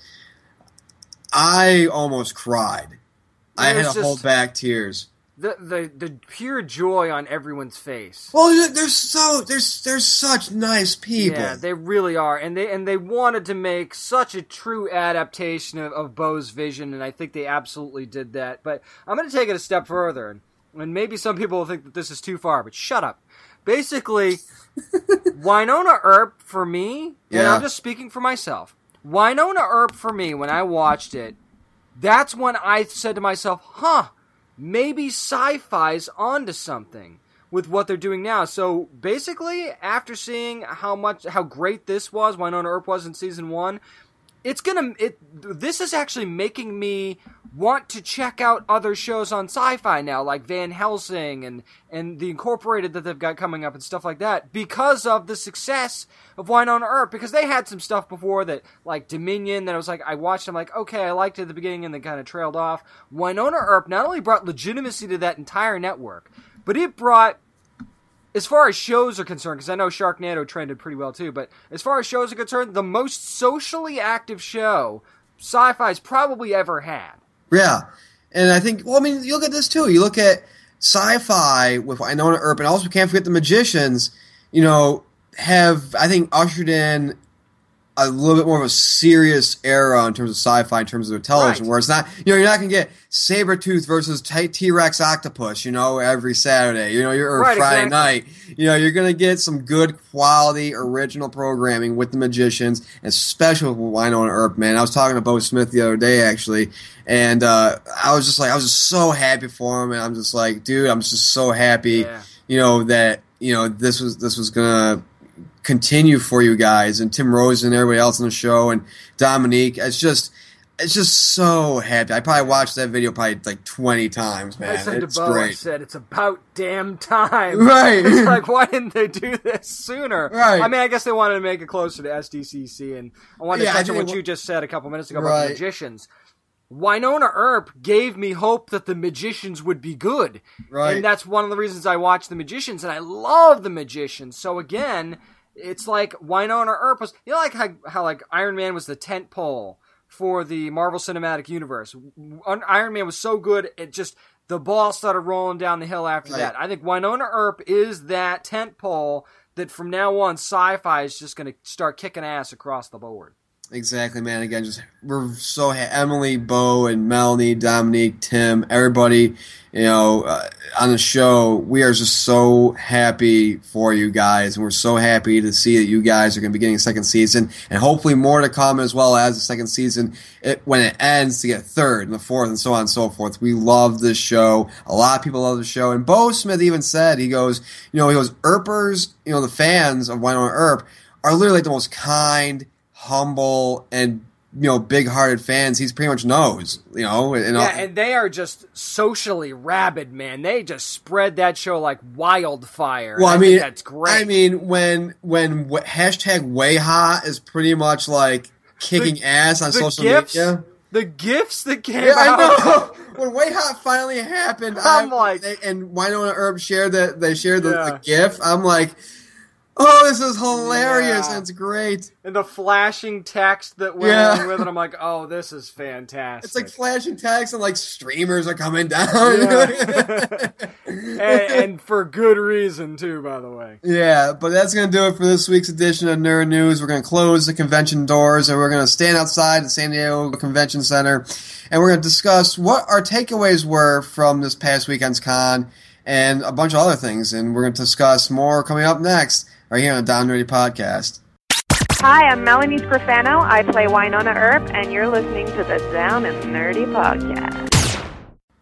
I almost cried. I had to hold back tears. The the the pure joy on everyone's face. Well, they're so there's they're such nice people. Yeah, they really are, and they and they wanted to make such a true adaptation of, of Beau's vision, and I think they absolutely did that. But I'm going to take it a step further, and, and maybe some people will think that this is too far, but shut up. Basically, <laughs> Wynonna Earp for me, and Yeah. I'm just speaking for myself. Wynonna Earp for me, when I watched it, that's when I said to myself, "Huh." Maybe Syfy's onto something with what they're doing now. So basically, after seeing how much how great this was, Wynonna Earp was in season one, it's gonna it this is actually making me want to check out other shows on Syfy now like van helsing and and the incorporated that they've got coming up and stuff like that because of the success of Wynonna Earp because they had some stuff before that like dominion that i was like i watched i'm like okay i liked it at the beginning and then kind of trailed off. Wynonna Earp not only brought legitimacy to that entire network but it brought as far as shows are concerned, because I know Sharknado trended pretty well too, but as far as shows are concerned, the most socially active show Syfy's probably ever had. Yeah, and I think, well, I mean, you look at this too. You look at sci-fi with Wynonna Earp, and also can't forget the magicians. You know, have I think ushered in a little bit more of a serious era in terms of Syfy, in terms of television, Right. where it's not, you know, you're not going to get Sabretooth versus T Rex Octopus, you know, every Saturday, you know, or Right, Friday exactly. night. You know, you're going to get some good quality original programming with the magicians, and especially with Wynonna Earp, man. I was talking to Beau Smith the other day, actually, and uh, I was just like, I was just so happy for him, and I'm just like, dude, I'm just so happy, Yeah. you know, that, you know, this was, this was going to continue for you guys and Tim Rozon and everybody else on the show and Dominique. It's just it's just so happy. I probably watched that video probably like twenty times, man. I said it's to Beau, I great. said it's about damn time. Right. It's <laughs> like, why didn't they do this sooner? Right. I mean, I guess they wanted to make it closer to SDCC, and I wanted Yeah, to I touch on what you just said a couple minutes ago about Right. the magicians. Wynonna Earp gave me hope that the magicians would be good. Right. And that's one of the reasons I watch the magicians, and I love the magicians. So again, it's like Wynonna Earp was, you know, like how, how like Iron Man was the tent pole for the Marvel Cinematic Universe. Iron Man was so good, it just the ball started rolling down the hill after Right. that. I think Wynonna Earp is that tent pole that from now on Syfy is just going to start kicking ass across the board. Exactly, man. Again, just we're so ha- Emily, Beau, and Melanie, Dominique, Tim, everybody, you know, uh, on the show. We are just so happy for you guys, and we're so happy to see that you guys are going to be getting a second season, and hopefully more to come as well as the second season. It, when it ends, to get third and the fourth, and so on and so forth. We love this show. A lot of people love the show, and Beau Smith even said he goes, you know, he goes, Earpers, you know, the fans of Wynonna Earp are literally the most kind humble and you know big-hearted fans he's pretty much knows you know and, Yeah, and they are just socially rabid, man. They just spread that show like wildfire. well i, think mean that's great. i mean when when hashtag WayHaught is pretty much like kicking ass on social gifts, media the gifts that came yeah, I out. know. <laughs> <laughs> when WayHaught finally happened, I'm I- like- they, and Wynonna Earp shared that they shared the, Yeah. the GIF. I'm like, oh, this is hilarious. Yeah. It's great. And the flashing text that went Yeah. along with it, I'm like, oh, this is fantastic. It's like flashing text and like streamers are coming down. <laughs> <laughs> and, and for good reason too, by the way. Yeah, but that's going to do it for this week's edition of Nerd News. We're going to close the convention doors and we're going to stand outside the San Diego Convention Center and we're going to discuss what our takeaways were from this past weekend's con and a bunch of other things. And we're going to discuss more coming up next right here on the Down Nerdy Podcast. Hi, I'm Melanie Scrofano. I play Wynonna Earp, and you're listening to the Down and Nerdy podcast.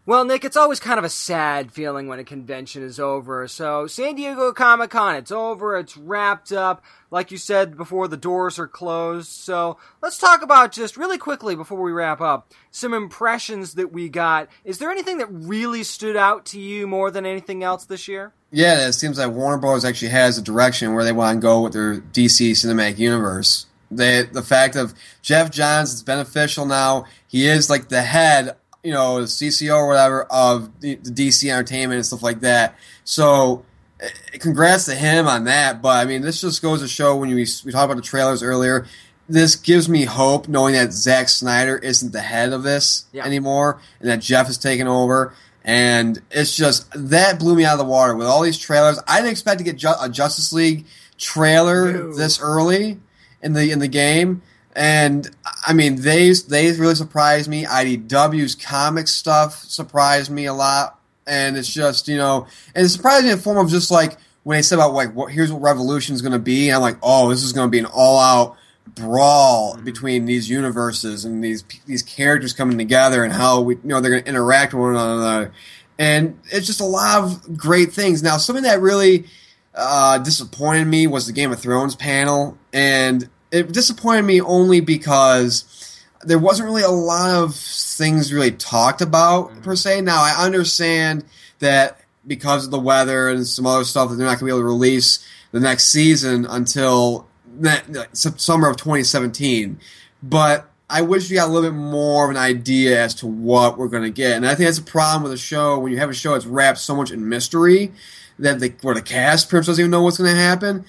Well, Nick, it's always kind of a sad feeling when a convention is over. So, San Diego Comic Con, it's over, it's wrapped up. Like you said before, the doors are closed. So, let's talk about just really quickly before we wrap up some impressions that we got. Is there anything that really stood out to you more than anything else this year? Yeah, it seems like Warner Bros. actually has a direction where they want to go with their DC cinematic universe. They, the fact of Geoff Johns is beneficial now. He is like the head, you know, the CCO or whatever of the, the DC Entertainment and stuff like that. So, eh, congrats to him on that. But I mean, this just goes to show when you, we talked about the trailers earlier. This gives me hope knowing that Zack Snyder isn't the head of this Yeah. anymore and that Jeff is taking over. And it's just that blew me out of the water with all these trailers. I didn't expect to get ju- a Justice League trailer No. this early in the in the game. And I mean, they they really surprised me. IDW's comic stuff surprised me a lot, and it's just you know, and it surprised me in the form of just like when they said about like what here's what Revolution's going to be, and I'm like, oh, this is going to be an all out brawl between these universes and these these characters coming together and how we you know they're going to interact with one another. and it's just a lot of great things. Now, something that really uh, disappointed me was the Game of Thrones panel, and it disappointed me only because there wasn't really a lot of things really talked about per se. Now, I understand that because of the weather and some other stuff that they're not going to be able to release the next season until ne- summer of 2017, but I wish we got a little bit more of an idea as to what we're going to get. And I think that's a problem with a show when you have a show that's wrapped so much in mystery that the, where the cast pretty much doesn't even know what's going to happen.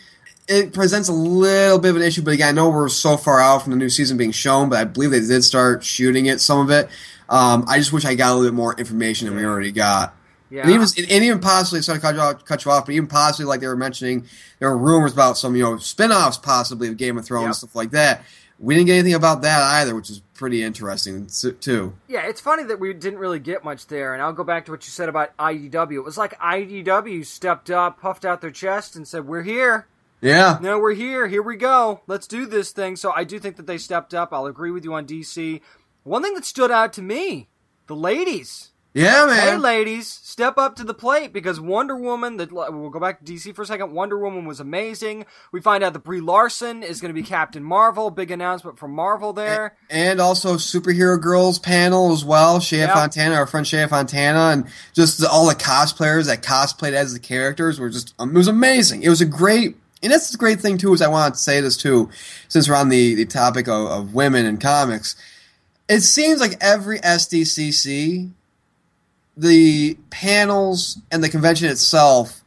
It presents a little bit of an issue, but again, I know we're so far out from the new season being shown, but I believe they did start shooting it, some of it. Um, I just wish I got a little bit more information than we already got. Yeah. And even, and even possibly, sorry to cut you, off, cut you off, but even possibly, like they were mentioning, there were rumors about some, you know, spin offs possibly of Game of Thrones, Yep. stuff like that. We didn't get anything about that either, which is pretty interesting, too. Yeah, it's funny that we didn't really get much there, and I'll go back to what you said about IDW. It was like IDW stepped up, puffed out their chest, and said, "We're here. Yeah. No, we're here. Here we go. Let's do this thing." So I do think that they stepped up. I'll agree with you on DC. One thing that stood out to me, the ladies. Yeah, man. Hey, ladies, step up to the plate because Wonder Woman. That we'll go back to DC for a second. Wonder Woman was amazing. We find out that Brie Larson is going to be Captain Marvel. Big announcement from Marvel there. and also superhero girls panel as well. Shea. Fontana, our friend Shea Fontana, and just the, all the cosplayers that cosplayed as the characters were just um, it was amazing. It was a great. And that's the great thing too is I want to say this too, since we're on the, the topic of, of women in comics. It seems like every SDCC, the panels and the convention itself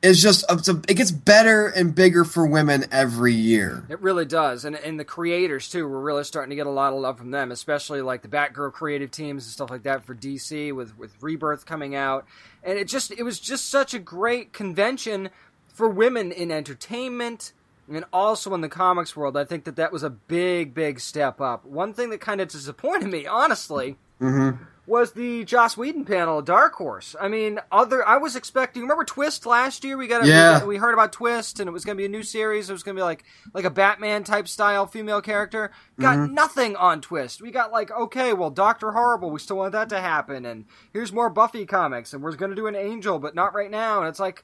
is just it gets better and bigger for women every year. It really does, and and the creators too. We're really starting to get a lot of love from them, especially like the Batgirl creative teams and stuff like that for DC with with Rebirth coming out, and it just it was just such a great convention for women in entertainment and also in the comics world. I think that that was a big big step up. One thing that kind of disappointed me, honestly. Mm-hmm. Was the Joss Whedon panel Dark Horse? I mean, other I was expecting. Remember Twist last year? We got a, Yeah. we, we heard about Twist, and it was going to be a new series. It was going to be like like a Batman type style female character. Got mm-hmm. nothing on Twist. We got like okay, well, Doctor Horrible. We still want that to happen, and here's more Buffy comics, and we're going to do an Angel, but not right now. And it's like,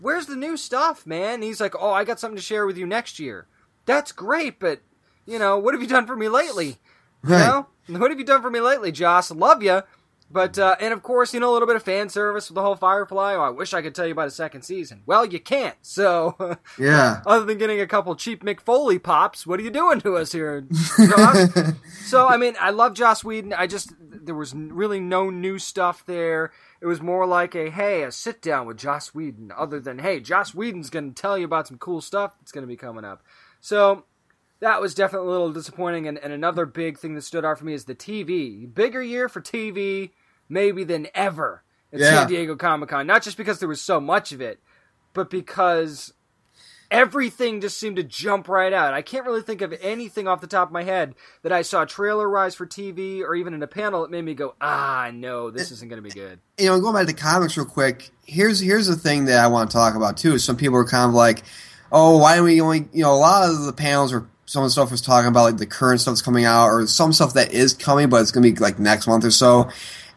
where's the new stuff, man? And he's like, oh, I got something to share with you next year. That's great, but you know, what have you done for me lately? You know, what have you done for me lately, Joss? Love you. But uh, and of course, you know a little bit of fan service with the whole Firefly. Oh, I wish I could tell you about a second season. Well, you can't. So, <laughs> Yeah. other than getting a couple cheap McFoley pops, what are you doing to us here, Joss? <laughs> so, I mean, I love Joss Whedon. I just there was really no new stuff there. It was more like a hey, a sit down with Joss Whedon. Other than hey, Joss Whedon's going to tell you about some cool stuff that's going to be coming up. So that was definitely a little disappointing. And, and another big thing that stood out for me is the TV. Bigger year for TV, maybe than ever at Yeah. San Diego Comic Con. Not just because there was so much of it, but because everything just seemed to jump right out. I can't really think of anything off the top of my head that I saw trailer rise for TV or even in a panel that made me go, ah, no, this isn't going to be good. you know, going back to comics real quick, here's here's the thing that I want to talk about too. Some people are kind of like, oh, why don't we only, you know, a lot of the panels or some of the stuff was talking about like the current stuff that's coming out or some stuff that is coming, but it's gonna be like next month or so.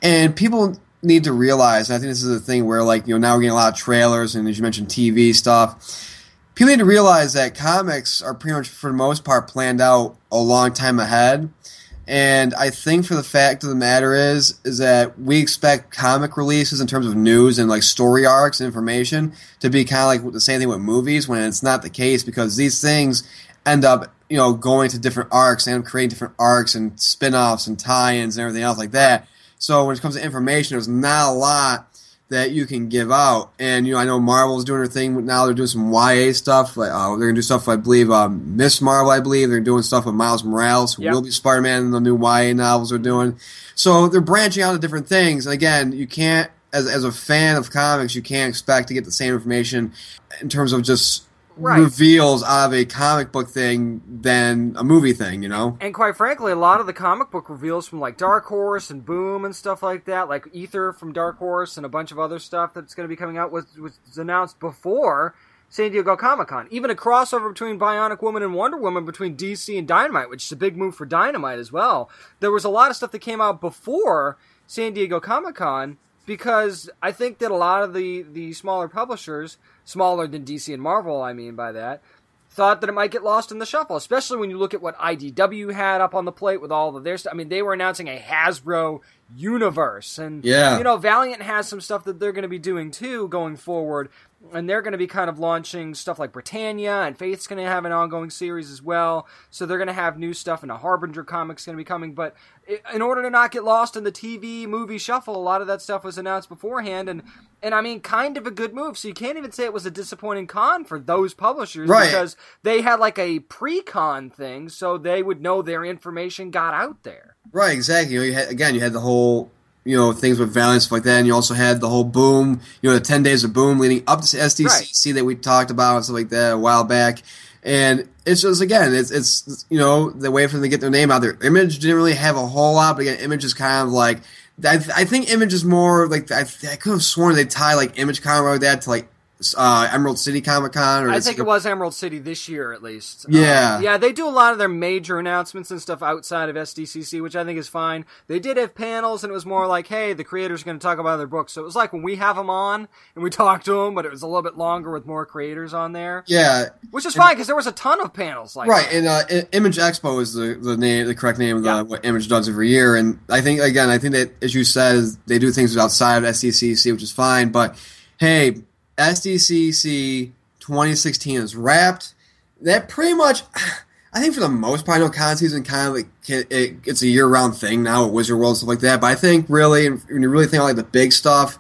And people need to realize, I think this is a thing where like, you know, now we're getting a lot of trailers and as you mentioned, TV stuff. People need to realize that comics are pretty much for the most part planned out a long time ahead. And I think for the fact of the matter is, is that we expect comic releases in terms of news and like story arcs and information to be kind of like the same thing with movies when it's not the case because these things end up, you know, going to different arcs and creating different arcs and spin-offs and tie-ins and everything else like that. So when it comes to information, there's not a lot that you can give out. And you know, I know Marvel's doing their thing now. They're doing some YA stuff. Like uh, they're gonna do stuff. I believe um, Miss Marvel. I believe they're doing stuff with Miles Morales, who Yep. will be Spider Man in the new YA novels they're doing. So they're branching out to different things. And again, you can't, as as a fan of comics, you can't expect to get the same information in terms of just Right. reveals out of a comic book thing than a movie thing. You know. And quite frankly, a lot of the comic book reveals from like Dark Horse and Boom and stuff like that, like Ether from Dark Horse and a bunch of other stuff that's going to be coming out was, was announced before San Diego Comic Con. Even a crossover between Bionic Woman and Wonder Woman between DC and Dynamite, which is a big move for Dynamite as well. There was a lot of stuff that came out before San Diego Comic Con because I think that a lot of the the smaller publishers, smaller than DC and Marvel, I mean by that, thought that it might get lost in the shuffle, especially when you look at what IDW had up on the plate with all of their stuff. I mean, they were announcing a Hasbro universe, and Yeah. you know, Valiant has some stuff that they're going to be doing too going forward, and they're going to be kind of launching stuff like Britannia, and Faith's going to have an ongoing series as well. So they're going to have new stuff, and a Harbinger comic's going to be coming. But in order to not get lost in the TV movie shuffle, a lot of that stuff was announced beforehand, and and I mean, kind of a good move. So you can't even say it was a disappointing con for those publishers Right. because they had like a pre-con thing, so they would know their information got out there. Right, exactly. You had again, you had the whole, you know, things with Valiant stuff like that, and you also had the whole boom, you know, the ten days of boom leading up to SDCC that we talked about and stuff like that a while back. And it's just again, it's it's you know the way for them to get their name out there. Image didn't really have a whole lot, but again, Image is kind of like I, I think Image is more like I, I could have sworn they tie like Image comic like that to like uh, Emerald City Comic Con. Or I think it was Emerald City this year, at least. Yeah. Um, yeah, they do a lot of their major announcements and stuff outside of SDCC, which I think is fine. They did have panels, and it was more like, hey, the creators are going to talk about their books. So it was like when we have them on and we <laughs> talk to them, but it was a little bit longer with more creators on there, Yeah, which is fine because there was a ton of panels like right, that. and uh, Image Expo is the the name, the correct name of the, what Image does every year. And I think again, I think that as you said, they do things outside of SDCC, which is fine. But hey, SDCC 2016 is wrapped. That pretty much, <sighs> I think for the most part, I know con season kind of like it, it, it's a year round thing now with Wizard World and stuff like that. But I think really, when you really think about like the big stuff,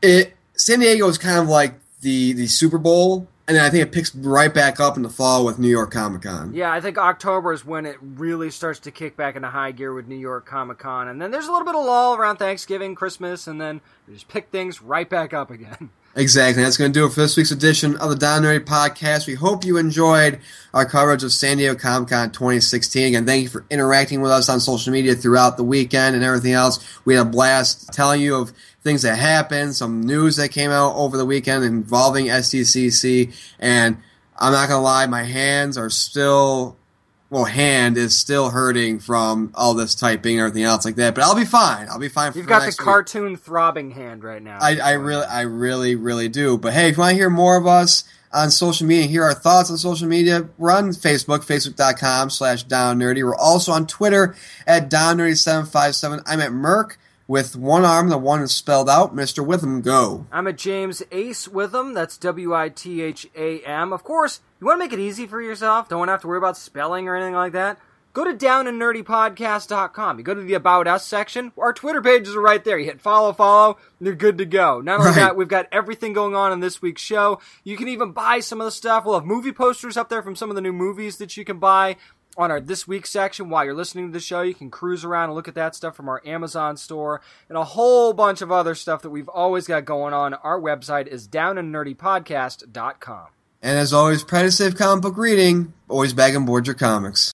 it San Diego is kind of like the the Super Bowl, and then I think it picks right back up in the fall with New York Comic Con. Yeah, I think October is when it really starts to kick back into high gear with New York Comic Con, and then there's a little bit of lull around Thanksgiving, Christmas, and then we just pick things right back up again. <laughs> Exactly. That's going to do it for this week's edition of the Down Nerdy Podcast. We hope you enjoyed our coverage of San Diego Comic Con 2016. Again, thank you for interacting with us on social media throughout the weekend and everything else. We had a blast telling you of things that happened, some news that came out over the weekend involving SDCC. And I'm not going to lie, my hands are still well, hand is still hurting from all this typing and everything else like that. But I'll be fine. I'll be fine. You've got the week. cartoon throbbing hand right now. I, I really, I really, really do. But hey, if you want to hear more of us on social media, hear our thoughts on social media, we're on Facebook, facebook.com slash down nerdy. We're also on Twitter at down nerdy757. I'm at Merc with one arm, the one is spelled out. Mr. Witham, go. I'm at James Ace Witham. That's W I T H A M. Of course, you want to make it easy for yourself. Don't want to have to worry about spelling or anything like that. Go to downandnerdypodcast.com. You go to the About Us section. Our Twitter pages are right there. You hit follow, follow, and you're good to go. Not only Right. that, we've got everything going on in this week's show. You can even buy some of the stuff. We'll have movie posters up there from some of the new movies that you can buy on our this week section. While you're listening to the show you can cruise around and look at that stuff from our amazon store and a whole bunch of other stuff that we've always got going on. Our website is downandnerdypodcast.com And as always, Predative comic book reading, always bag and board your comics.